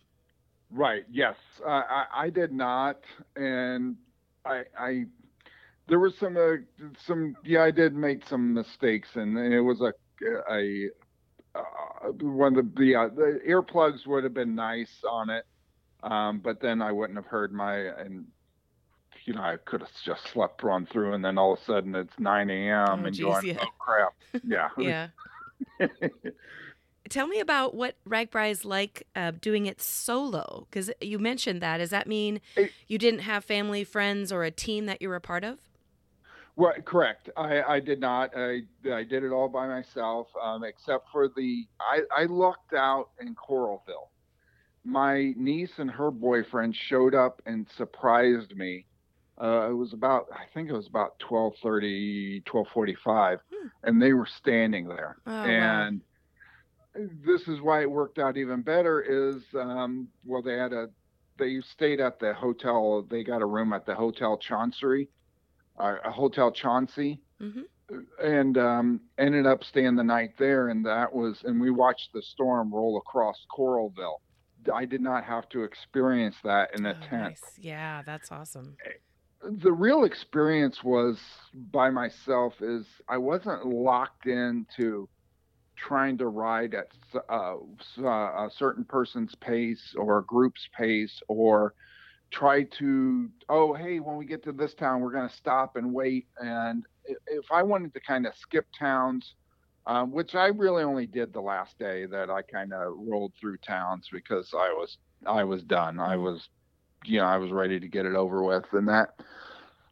Right. Yes. Uh, I I did not, and I I there was some uh, some yeah I did make some mistakes, and it was a a uh, one of the the, uh, the earplugs would have been nice on it, um, but then I wouldn't have heard my and you know I could have just slept run through, and then all of a sudden it's 9 a.m. Oh, and geez, going yeah. oh crap yeah Yeah. Tell me about what RAGBRAI is like uh, doing it solo, because you mentioned that. Does that mean It- you didn't have family, friends, or a team that you were a part of? Right, correct. I, I did not. I, I did it all by myself, um, except for the. I, I lucked out in Coralville. My niece and her boyfriend showed up and surprised me. Uh, it was about, I think it was about 12:30, 12:45, Hmm. and they were standing there. Oh, wow. and this is why it worked out even better. Is um, well, they had a, they stayed at the hotel. They got a room at the Hotel Chancery uh, a hotel Chauncey, hmm and um, ended up staying the night there. And that was, and we watched the storm roll across Coralville. I did not have to experience that in a Oh, tent. nice. Yeah, that's awesome. The real experience was by myself. Is I wasn't locked into trying to ride at uh, uh, a certain person's pace or a group's pace or try to oh hey when we get to this town we're going to stop and wait. And if i wanted to kind of skip towns um, which i really only did the last day that i kind of rolled through towns because i was i was done. I was you know i was ready to get it over with and that.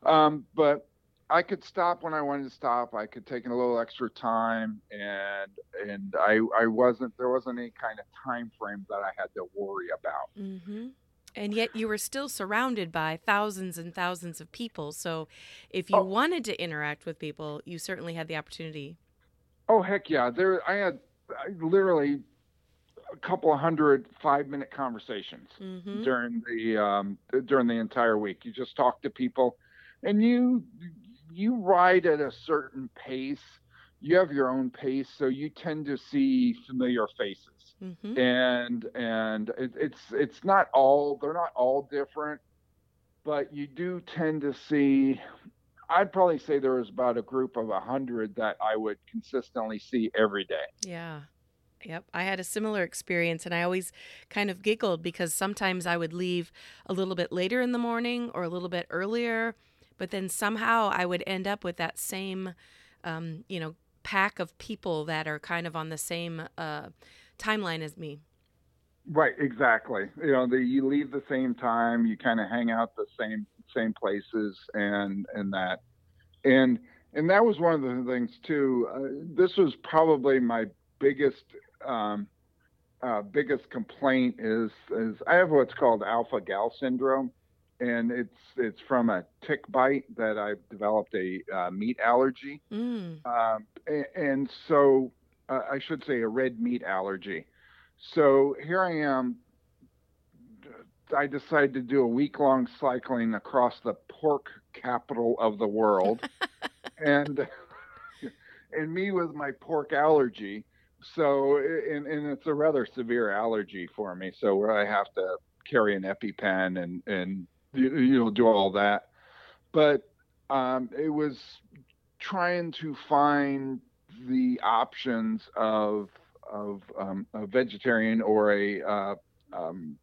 Um, but i could stop when i wanted to stop. I could take a little extra time and and i i wasn't there wasn't any kind of time frame that i had to worry about. Hmm And yet you were still surrounded by thousands and thousands of people. So if you Oh. wanted to interact with people, you certainly had the opportunity. Oh heck yeah! There, I had I literally a couple of hundred five-minute conversations hmm during the um, during the entire week. You just talk to people, and you you ride at a certain pace. You have your own pace, so you tend to see familiar faces, hmm and and it, it's it's not all they're not all different, but you do tend to see I'd probably say there was about a group of a hundred that I would consistently see every day. Yeah. Yep. I had a similar experience and I always kind of giggled because sometimes I would leave a little bit later in the morning or a little bit earlier, but then somehow I would end up with that same, um, you know, pack of people that are kind of on the same uh, timeline as me. Right, exactly. You know, the, you leave the same time, you kind of hang out the same same places, and and that, and and that was one of the things too. Uh, this was probably my biggest um, uh, biggest complaint is is I have what's called alpha gal syndrome, and it's it's from a tick bite that I've developed a uh, meat allergy. Mm. Um, a- and so uh, I should say a red meat allergy. So here I am. I decided to do a week long cycling across the pork capital of the world. and and me with my pork allergy. So and, and it's a rather severe allergy for me. So where I have to carry an EpiPen and and you, you know do all that. But um, it was trying to find the options of of um, a vegetarian or a, uh, um,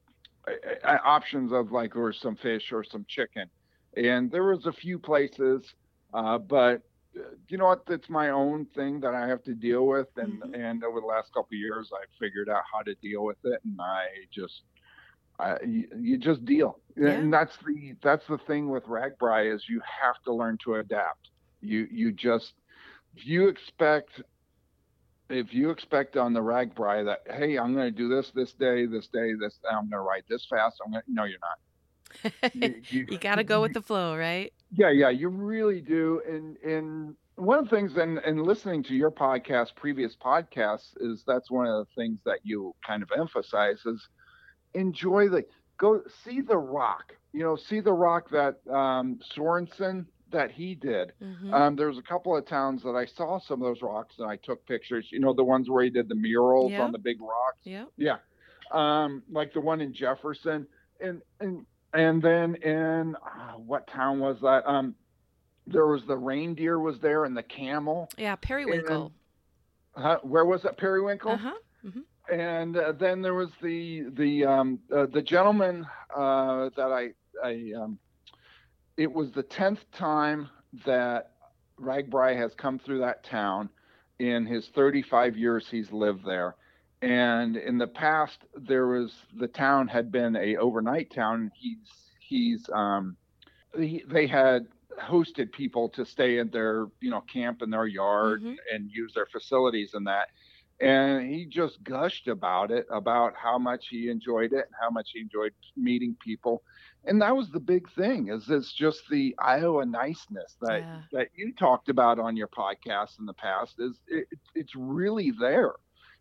a- a- options of like or some fish or some chicken, and there was a few places, uh, but uh, you know what? It's my own thing that I have to deal with, and Mhm. and over the last couple of years, I figured out how to deal with it, and I just. I, you, you just deal, Yeah. and that's the that's the thing with RAGBRAI is you have to learn to adapt. You you just if you expect if you expect on the RAGBRAI that hey I'm going to do this this day this day this I'm going to write this fast I'm going to no you're not you, you, you got to go with the flow, right? yeah yeah you really do and and one of the things and and listening to your podcast previous podcasts is that's one of the things that you kind of emphasize is enjoy the go see the rock you know see the rock that um Sorensen that he did. Mhm. Um, there was a couple of towns that I saw some of those rocks and I took pictures. You know, the ones where he did the murals Yeah. on the big rocks. yeah Yeah. Um, like the one in Jefferson, and and and then in uh, what town was that? Um, there was the reindeer was there and the camel. Yeah, periwinkle. Huh? Where was that? Periwinkle. Uh huh. And uh, then there was the the um, uh, the gentleman uh, that I I um, it was the tenth time that RAGBRAI has come through that town in his 35 years he's lived there. And in the past, there was the town had been a overnight town. He's he's um, he, they had hosted people to stay in their you know camp in their yard Mhm. and use their facilities and that and he just gushed about it about how much he enjoyed it and how much he enjoyed meeting people and that was the big thing is it's just the iowa niceness that Yeah. that you talked about on your podcast in the past is it, it's really there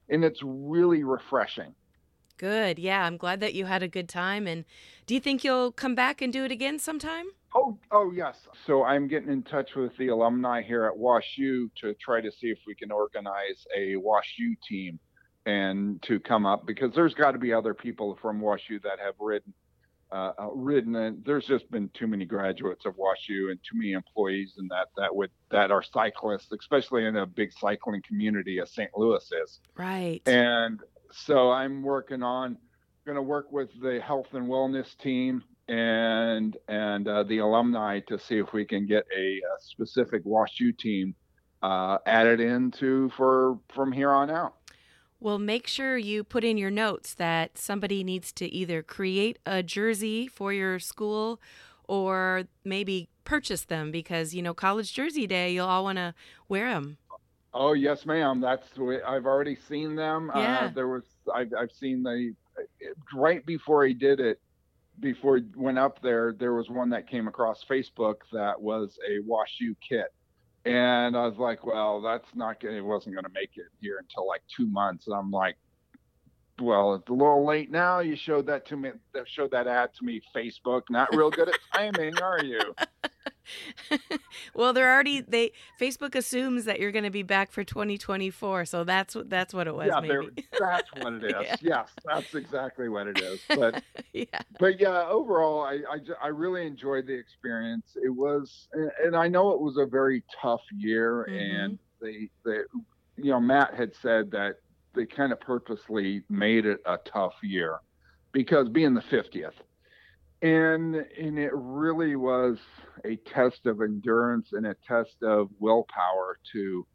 and it's really refreshing Good. Yeah, I'm glad that you had a good time. And do you think you'll come back and do it again sometime? Oh, oh yes. So I'm getting in touch with the alumni here at Wash U to try to see if we can organize a Wash U team and to come up because there's got to be other people from Wash U that have ridden. Uh, uh, ridden and there's just been too many graduates of Wash U and too many employees and that that would that are cyclists, especially in a big cycling community as St. Louis is. Right. And so I'm working on going to work with the health and wellness team and and uh, the alumni to see if we can get a, a specific Wash U team uh, added into for from here on out. Well, make sure you put in your notes that somebody needs to either create a jersey for your school or maybe purchase them because, you know, college jersey day, you'll all want to wear them. Oh yes, ma'am. That's the way I've already seen them. Yeah. Uh, there was I've I've seen the right before he did it. Before he went up there, there was one that came across Facebook that was a Wash U kit, and I was like, "Well, that's not gonna. It wasn't gonna make it here until like two months." And I'm like, "Well, it's a little late now. You showed that to me. Showed that ad to me, Facebook. Not real good at timing, are you?" well, they're already they Facebook assumes that you're going to be back for 2024, so that's what that's what it was yeah, that's what it is. Yeah. Yes, that's exactly what it is. But yeah. but yeah, overall, I, I, I really enjoyed the experience. It was, and- I know it was a very tough year, and mm-hmm. they, they, you know, Matt had said that they kind of purposely made it a tough year because being the 50th. And and it really was a test of endurance and a test of willpower to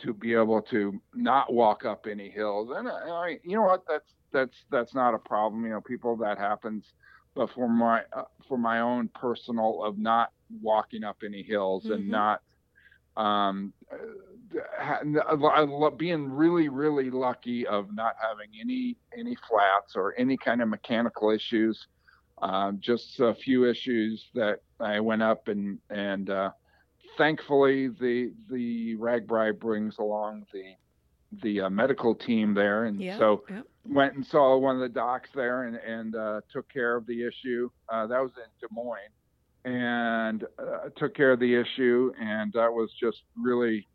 to be able to not walk up any hills. And I, I you know what, that's that's that's not a problem. You know, people that happens. But for my uh, for my own personal of not walking up any hills Mhm. and not um uh, love being really really lucky of not having any any flats or any kind of mechanical issues um, just a few issues that I went up and and uh, thankfully the the RAGBRAI brings along the the uh, medical team there, and Yeah. so Yep. went and saw one of the docs there and and uh, took care of the issue. Uh, that was in Des Moines, and uh, took care of the issue, and that was just really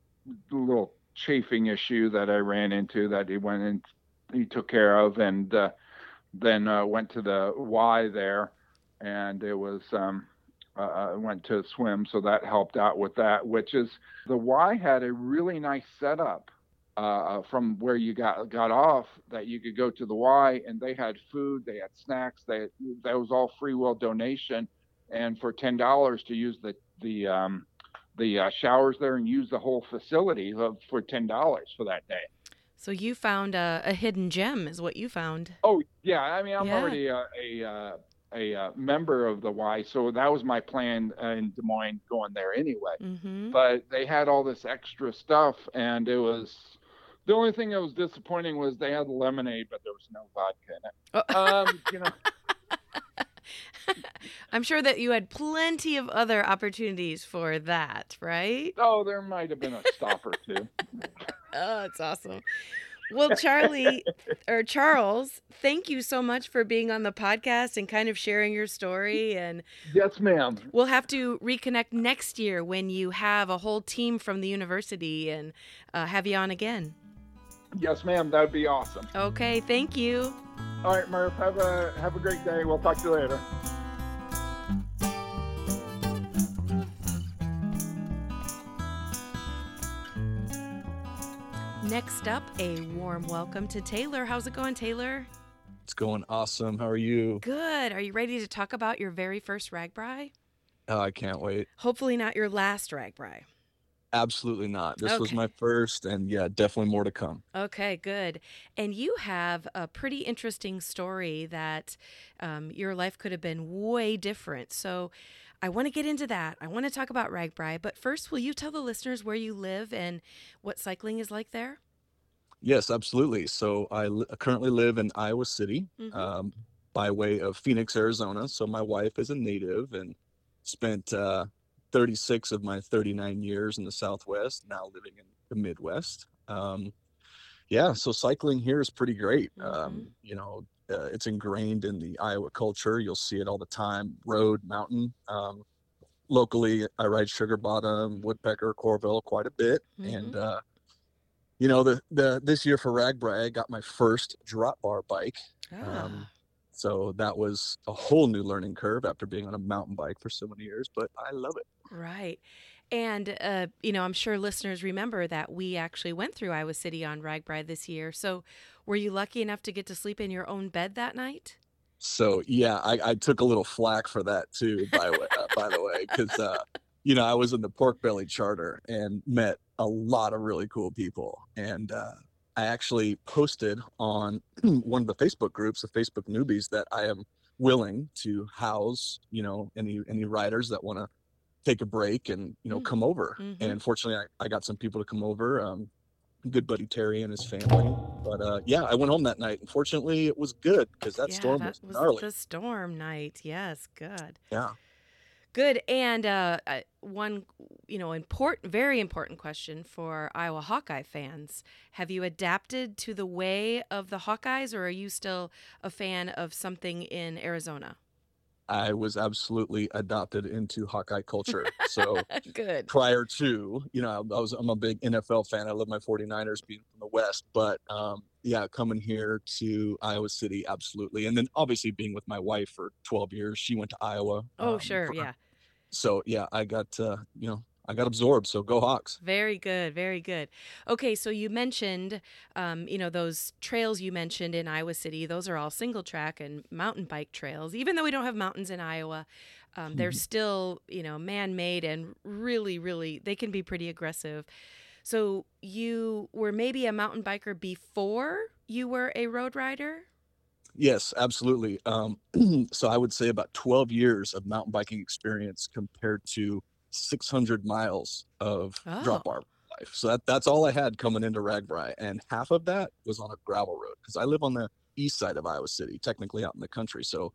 a little chafing issue that I ran into that he went and he took care of, and uh, then uh, went to the Y there, and it was um, uh, uh, went to swim, so that helped out with that. Which is the Y had a really nice setup uh, from where you got got off that you could go to the Y, and they had food, they had snacks, they that was all free will donation, and for ten dollars to use the the um, the uh, showers there and use the whole facility for ten dollars for that day. So you found a, a hidden gem, is what you found. Oh yeah, I mean I'm Yeah. already a a, uh, a uh, member of the Y, so that was my plan uh, in Des Moines going there anyway. Mm-hmm. But they had all this extra stuff, and it was the only thing that was disappointing was they had lemonade, but there was no vodka in it. Oh. Um, you know, I'm sure that you had plenty of other opportunities for that, right? oh, there might have been a stop or two. Oh, it's awesome. Well, Charlie or Charles, thank you so much for being on the podcast and kind of sharing your story. And Yes, ma'am. we'll have to reconnect next year when you have a whole team from the university and uh, have you on again. Yes, ma'am. That'd be awesome. Okay, thank you. All right, Murph. Have a have a great day. We'll talk to you later. Next up, a warm welcome to Taylor. How's it going, Taylor? It's going awesome. How are you? Good. Are you ready to talk about your very first RAGBRAI? Oh, I can't wait. Hopefully, not your last RAGBRAI. Absolutely not. This was my first, and yeah, definitely more to come. Okay, good. And you have a pretty interesting story that um, your life could have been way different. So I want to get into that. I want to talk about RAGBRAI. But first, will you tell the listeners where you live and what cycling is like there? Yes, absolutely. So I li- currently live in Iowa City, Mhm. um, by way of Phoenix, Arizona. So my wife is a native and spent uh, 36 of my 39 years in the Southwest, now living in the Midwest. Um, yeah, so cycling here is pretty great. Um, you know, uh, it's ingrained in the Iowa culture. You'll see it all the time road, mountain. Um, locally, I ride Sugar Bottom, Woodpecker, Coralville quite a bit. And, Mhm. uh, you know, the, the this year for RAGBRAI, I got my first drop bar bike. Ah, Um, so that was a whole new learning curve after being on a mountain bike for so many years, but I love it. right. And, uh, you know, I'm sure listeners remember that we actually went through Iowa City on RAGBRAI this year. So were you lucky enough to get to sleep in your own bed that night? So yeah, I, I took a little flack for that too, by, way, uh, by the way, because uh, you know I was in the Pork Belly Charter and met a lot of really cool people, and uh, I actually posted on one of the Facebook groups, the Facebook newbies, that I am willing to house, you know, any any riders that want to take a break and you know Mm. come over. Mhm. And fortunately, I, I got some people to come over. Um, good buddy Terry and his family. But uh, yeah, I went home that night. Unfortunately, it was good because that yeah, storm that was gnarly. the storm night. Yes, good. Yeah. Good. And uh, uh, one, you know, important, very important question for Iowa Hawkeye fans: Have you adapted to the way of the Hawkeyes, or are you still a fan of something in Arizona? I was absolutely adopted into Hawkeye culture. So Good. prior to, you know, I was I'm a big NFL fan. I love my 49ers being from the West, but um, yeah, coming here to Iowa City, absolutely. And then obviously being with my wife for 12 years, she went to Iowa. Oh, um, sure. for- Yeah. So yeah, I got uh, you know, I got absorbed. So go Hawks. Very good, very good. Okay, so you mentioned, um, you know, those trails you mentioned in Iowa City. Those are all single track and mountain bike trails. Even though we don't have mountains in Iowa, um, they're Mhm. still, you know, man made and really, really, they can be pretty aggressive. So you were maybe a mountain biker before you were a road rider. Yes, absolutely. Um, so I would say about 12 years of mountain biking experience compared to 600 miles of oh. drop Oh. bar life. So that, that's all I had coming into RAGBRAI. And half of that was on a gravel road because I live on the east side of Iowa City, technically out in the country. So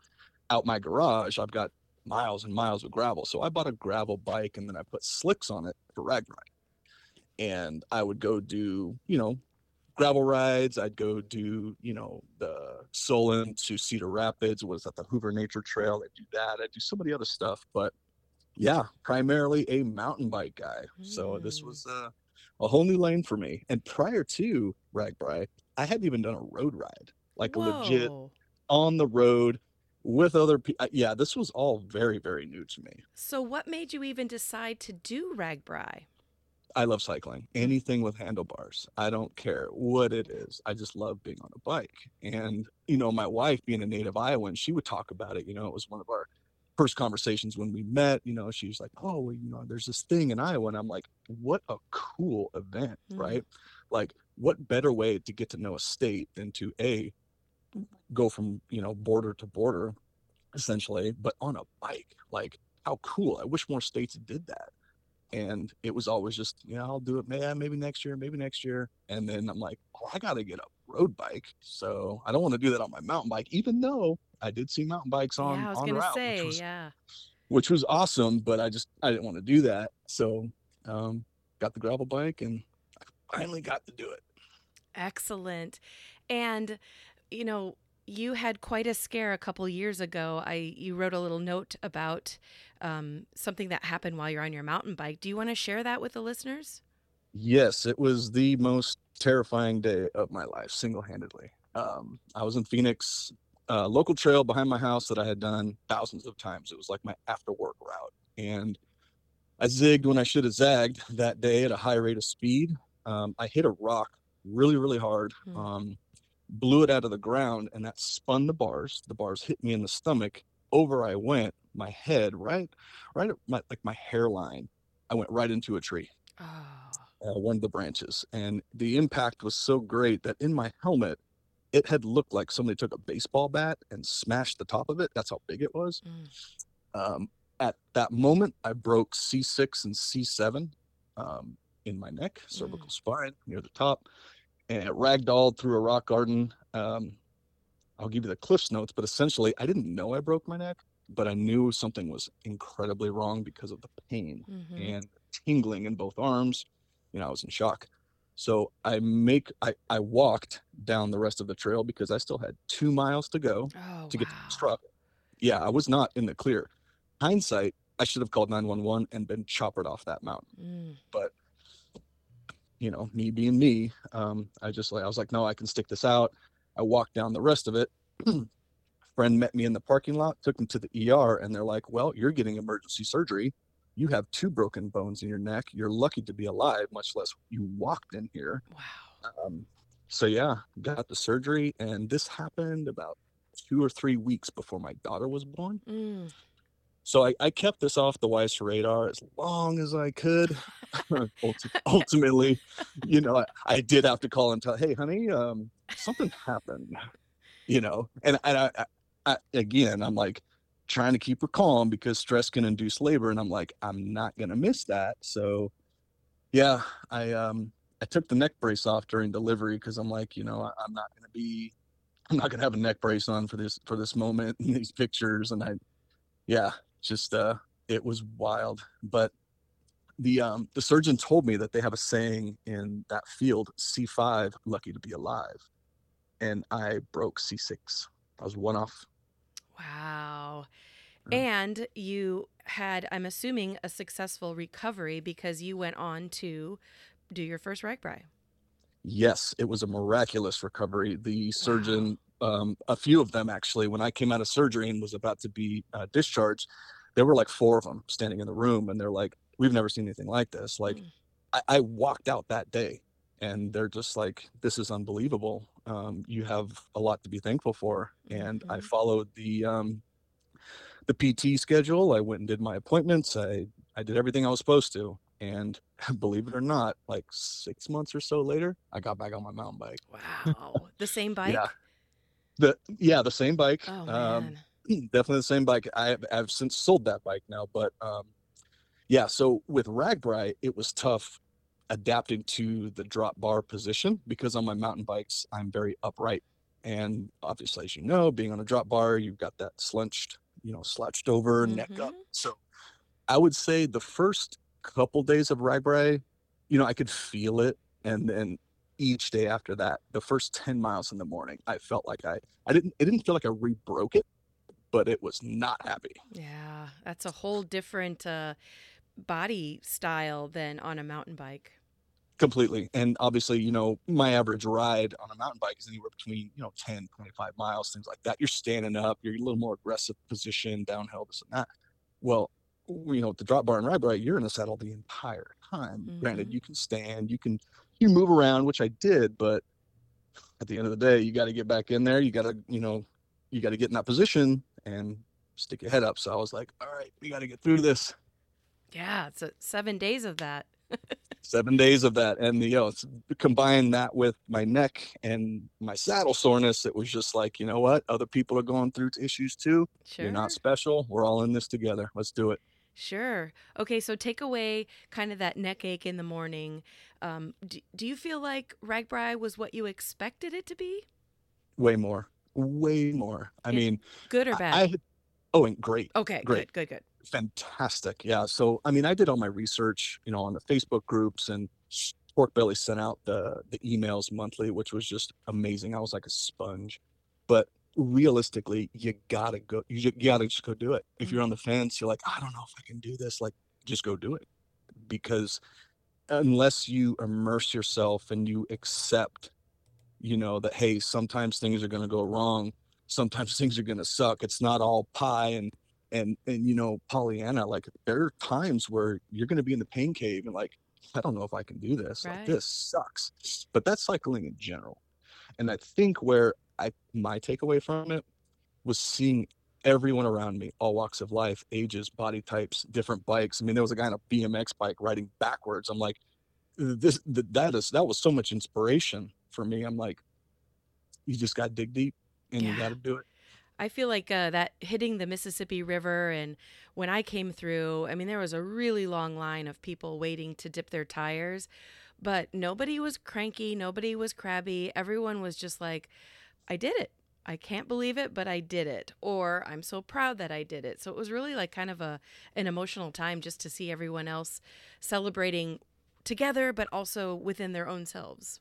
out my garage, I've got miles and miles of gravel. So I bought a gravel bike and then I put slicks on it for RAGBRAI. And I would go do, you know, gravel rides. I'd go do, you know, the Solon to Cedar Rapids was at the Hoover Nature Trail. I'd do that. I'd do some of the other stuff, but yeah, primarily a mountain bike guy. So this Mm. was uh, a whole new lane for me. And prior to RAGBRAI, I hadn't even done a road ride, like a legit on the road with other people. Yeah, this was all very, very new to me. So what made you even decide to do RAGBRAI? I love cycling. Anything with handlebars. I don't care what it is. I just love being on a bike. And, you know, my wife being a native Iowan, she would talk about it. You know, it was one of our first conversations when we met. You know, she was like, Oh, well, you know, there's this thing in Iowa. And I'm like, what a cool event, Mhm. right? Like, what better way to get to know a state than to A, go from, you know, border to border, essentially, but on a bike? Like, how cool. I wish more states did that and it was always just you know, i'll do it yeah maybe next year maybe next year and then i'm like oh i gotta get a road bike so i don't want to do that on my mountain bike even though i did see mountain bikes on yeah, I was on gonna route say, which was yeah. which was awesome but i just i didn't want to do that so um got the gravel bike and i finally got to do it Excellent. And, you know, you had quite a scare a couple years ago. I you wrote a little note about um, something that happened while you're on your mountain bike. Do you want to share that with the listeners? Yes, it was the most terrifying day of my life, single-handedly. Um, I was in Phoenix, uh, local trail behind my house that I had done thousands of times. It was like my after-work route, and I zigged when I should have zagged that day at a high rate of speed. Um, I hit a rock really, really hard. Hmm. Um, blew it out of the ground, and that spun the bars. The bars hit me in the stomach. Over I went. My head, right, right at my like my hairline. I went right into a tree Oh. uh, one of the branches, and the impact was so great that in my helmet, it had looked like somebody took a baseball bat and smashed the top of it. That's how big it was. Mm. Um, at that moment, I broke C6 and C7 um, in my neck, cervical spine near the top, and it ragdolled through a rock garden. Um, I'll give you the Cliffs notes, but essentially, I didn't know I broke my neck, but I knew something was incredibly wrong because of the pain Mhm. and tingling in both arms. You know, I was in shock. So I make I, I walked down the rest of the trail because I still had two miles to go Oh, to get to the truck. Yeah, I was not in the clear. Hindsight, I should have called 911 and been choppered off that mountain. Mm. But you know, me being me, um, I just like I was like, no, I can stick this out. I walked down the rest of it. Friend met me in the parking lot, took him to the ER, and they're like, Well, you're getting emergency surgery. You have two broken bones in your neck. You're lucky to be alive, much less you walked in here. Wow. Um, so yeah, got the surgery, and this happened about two or three weeks before my daughter was born. Mm. So I, I kept this off the Weiss radar as long as I could. Ultimately, you know, I, I did have to call and tell, hey, honey, um, something happened. You know, and and I, I again, I'm like trying to keep her calm because stress can induce labor, and I'm like, I'm not gonna miss that. So, yeah, I um I took the neck brace off during delivery because I'm like, you know, I, I'm not gonna be, I'm not gonna have a neck brace on for this for this moment in these pictures, and I, yeah, just uh, it was wild. But the um the surgeon told me that they have a saying in that field, C5, lucky to be alive, and I broke C6. I was one off. Wow. Yeah. And you had, I'm assuming, a successful recovery because you went on to do your first RAGBRAI. Yes, it was a miraculous recovery. The surgeon, um, a few of them actually, when I came out of surgery and was about to be uh, discharged, there were like four of them standing in the room, and they're like, "We've never seen anything like this." Like, Mm. I, I walked out that day, and they're just like, "This is unbelievable. Um, you have a lot to be thankful for." And I Mhm. followed the um, the PT schedule. I went and did my appointments. I I did everything I was supposed to, and believe it or not, like six months or so later, I got back on my mountain bike. Wow. the same bike? Yeah. The yeah, the same bike. Oh, um, man. definitely the same bike. I have, I've since sold that bike now, but um, yeah. So with RAGBRAI, it was tough adapting to the drop bar position because on my mountain bikes I'm very upright, and obviously, as you know, being on a drop bar, you've got that slunched, you know, slouched over, neck up. Mhm. So I would say the first couple days of RAGBRAI, you know, I could feel it, and then each day after that, the first 10 miles in the morning, I felt like I, I didn't, it didn't feel like I rebroke it, but it was not happy. Yeah. That's a whole different uh, body style than on a mountain bike. Completely. And obviously, you know, my average ride on a mountain bike is anywhere between, you know, 10, 25 miles, things like that. You're standing up, you're a little more aggressive position, downhill, this and that. Well, you know, with the drop bar and ride bar, you're in the saddle the entire time. Granted, Mhm. you can stand, you can you move around, which I did, but at the end of the day, you got to get back in there. You got to, you know, you got to get in that position and stick your head up. So I was like, all right, we got to get through this. Yeah. It's a, seven days of that. Seven days of that and you know it's- combine that with my neck and my saddle soreness it was just like you know what other people are going through issues too Sure. you're not special we're all in this together let's do it Sure. Okay, so take away kind of that neck ache in the morning. Um, do, do you feel like RAGBRAI was what you expected it to be? way more way more i Is- mean Good or bad? I, had oh and great okay, great. good, good, good. Fantastic yeah so i mean i did all my research you know on the facebook groups and Pork Belly sent out the the emails monthly, which was just amazing. I was like a sponge. But realistically, you gotta go. You, you gotta just go do it. If you're mm-hmm. on the fence, you're like, I don't know if I can do this. Like, just go do it, because unless you immerse yourself and you accept, you know, that hey, sometimes things are gonna go wrong. Sometimes things are gonna suck. It's not all pie and and and you know Pollyanna. Like there are times where you're gonna be in the pain cave and like I don't know if I can do this. Like this sucks. But that's cycling in general. And I think where I my takeaway from it was seeing everyone around me, all walks of life, ages, body types, different bikes. I mean, there was a guy on a BMX bike riding backwards. I'm like, this th- that is that was so much inspiration for me. I'm like, you just got to dig deep and you got to do it. I feel like uh, that hitting the Mississippi River, and when I came through, I mean, there was a really long line of people waiting to dip their tires, but nobody was cranky, nobody was crabby. Everyone was just like, I did it. I can't believe it, but I did it. Or I'm so proud that I did it. So it was really like kind of a an emotional time just to see everyone else celebrating together, but also within their own selves.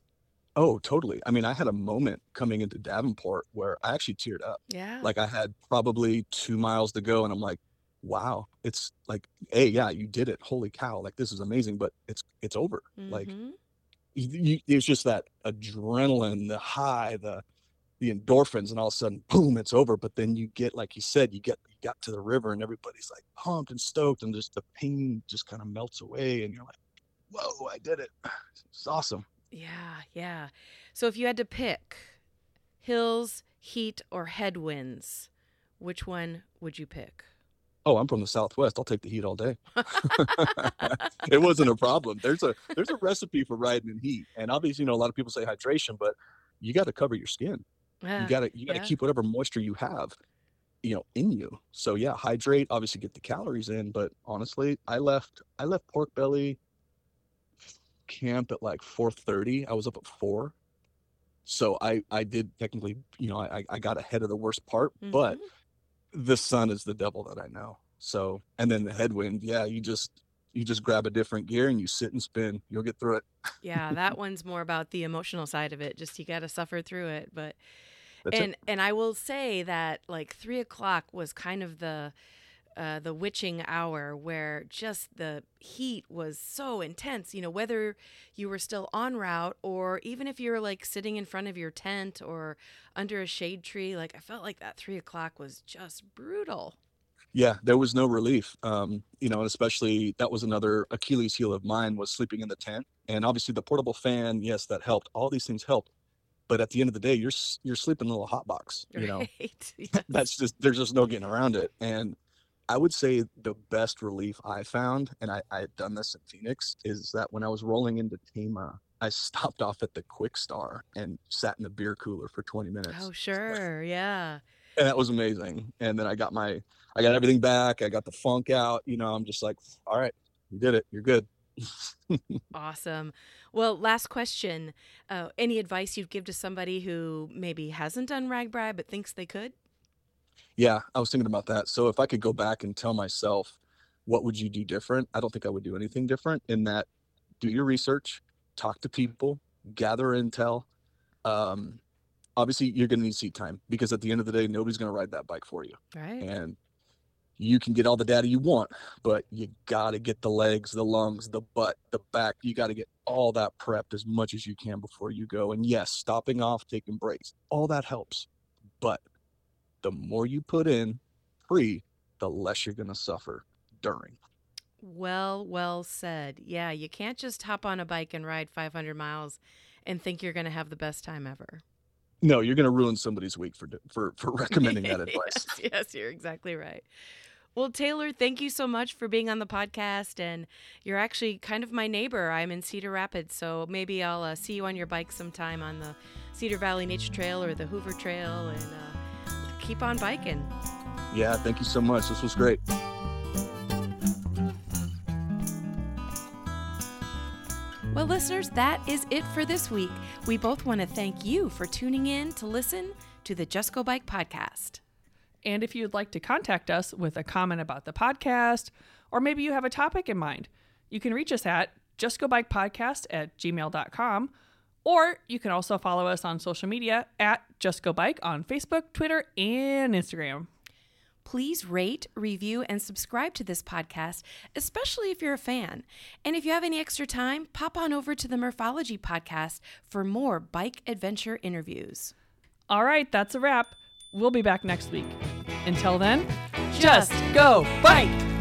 Oh, totally. I mean, I had a moment coming into Davenport where I actually teared up. Yeah. Like I had probably two miles to go, and I'm like, wow, it's like, hey, yeah, you did it. Holy cow! Like this is amazing, but it's it's over. Like Mhm. you, it's just that adrenaline, the high, the the endorphins, and all of a sudden, boom, it's over. But then you get, like you said, you get you got to the river, and everybody's like pumped and stoked, and just the pain just kind of melts away, and you're like, whoa, I did it. It's awesome. Yeah, yeah. So if you had to pick hills, heat, or headwinds, which one would you pick? Oh, I'm from the Southwest. I'll take the heat all day. it wasn't a problem. There's a there's a recipe for riding in heat, and obviously, you know, a lot of people say hydration, but you got to cover your skin. You got to you got to yeah. keep whatever moisture you have, you know, in you. So yeah, hydrate. Obviously, get the calories in. But honestly, I left I left Pork Belly camp at like 4:30. I was up at four. So I I did technically, you know, I I got ahead of the worst part, but Mhm. the sun is the devil that I know. So, and then the headwind, yeah, you just you just grab a different gear and you sit and spin. You'll get through it. yeah, that one's more about the emotional side of it. Just you got to suffer through it. But That's and it. and I will say that like three o'clock was kind of the uh, the witching hour where just the heat was so intense. You know, whether you were still en route or even if you're like sitting in front of your tent or under a shade tree, like I felt like that three o'clock was just brutal. Yeah, there was no relief. Um, you know, and especially that was another Achilles heel of mine was sleeping in the tent. And obviously the portable fan, yes, that helped. All these things helped. But at the end of the day, you're you're sleeping in a little hot box, you know. Right? Yes. That's just there's just no getting around it. And I would say the best relief I found, and I, I had done this in Phoenix, is that when I was rolling into Tama, I stopped off at the Kwik Star and sat in the beer cooler for 20 minutes. Oh, sure. Yeah. And that was amazing. And then I got my I got everything back. I got the funk out. You know, I'm just like, all right, you did it. You're good. Awesome. Well, last question. Uh, any advice you'd give to somebody who maybe hasn't done RAGBRAI but thinks they could? Yeah, I was thinking about that. So if I could go back and tell myself, what would you do different? I don't think I would do anything different in that do your research, talk to people, gather intel. Um, obviously, you're going to need seat time because at the end of the day, nobody's going to ride that bike for you. Right. And you can get all the data you want, but you got to get the legs, the lungs, the butt, the back. You got to get all that prepped as much as you can before you go. And yes, stopping off, taking breaks, all that helps. But the more you put in pre, the less you're going to suffer during. Well, well said. Yeah, you can't just hop on a bike and ride 500 miles and think you're going to have the best time ever. No, you're going to ruin somebody's week for for for recommending that advice. yes, yes, you're exactly right. Well, Taylor, thank you so much for being on the podcast. And you're actually kind of my neighbor. I'm in Cedar Rapids, so maybe I'll uh, see you on your bike sometime on the Cedar Valley Nature Trail or the Hoover Trail and uh, keep on biking. Yeah, thank you so much. This was great. Well, listeners, that is it for this week. We both want to thank you for tuning in to listen to the Just Go Bike podcast. And if you'd like to contact us with a comment about the podcast, or maybe you have a topic in mind, you can reach us at justgobikepodcast go bike podcast at gmail.com. Or you can also follow us on social media at Just Go Bike on Facebook, Twitter, and Instagram. Please rate, review, and subscribe to this podcast, especially if you're a fan. And if you have any extra time, pop on over to the Murphology podcast for more bike adventure interviews. All right, that's a wrap. We'll be back next week. Until then, just go bike!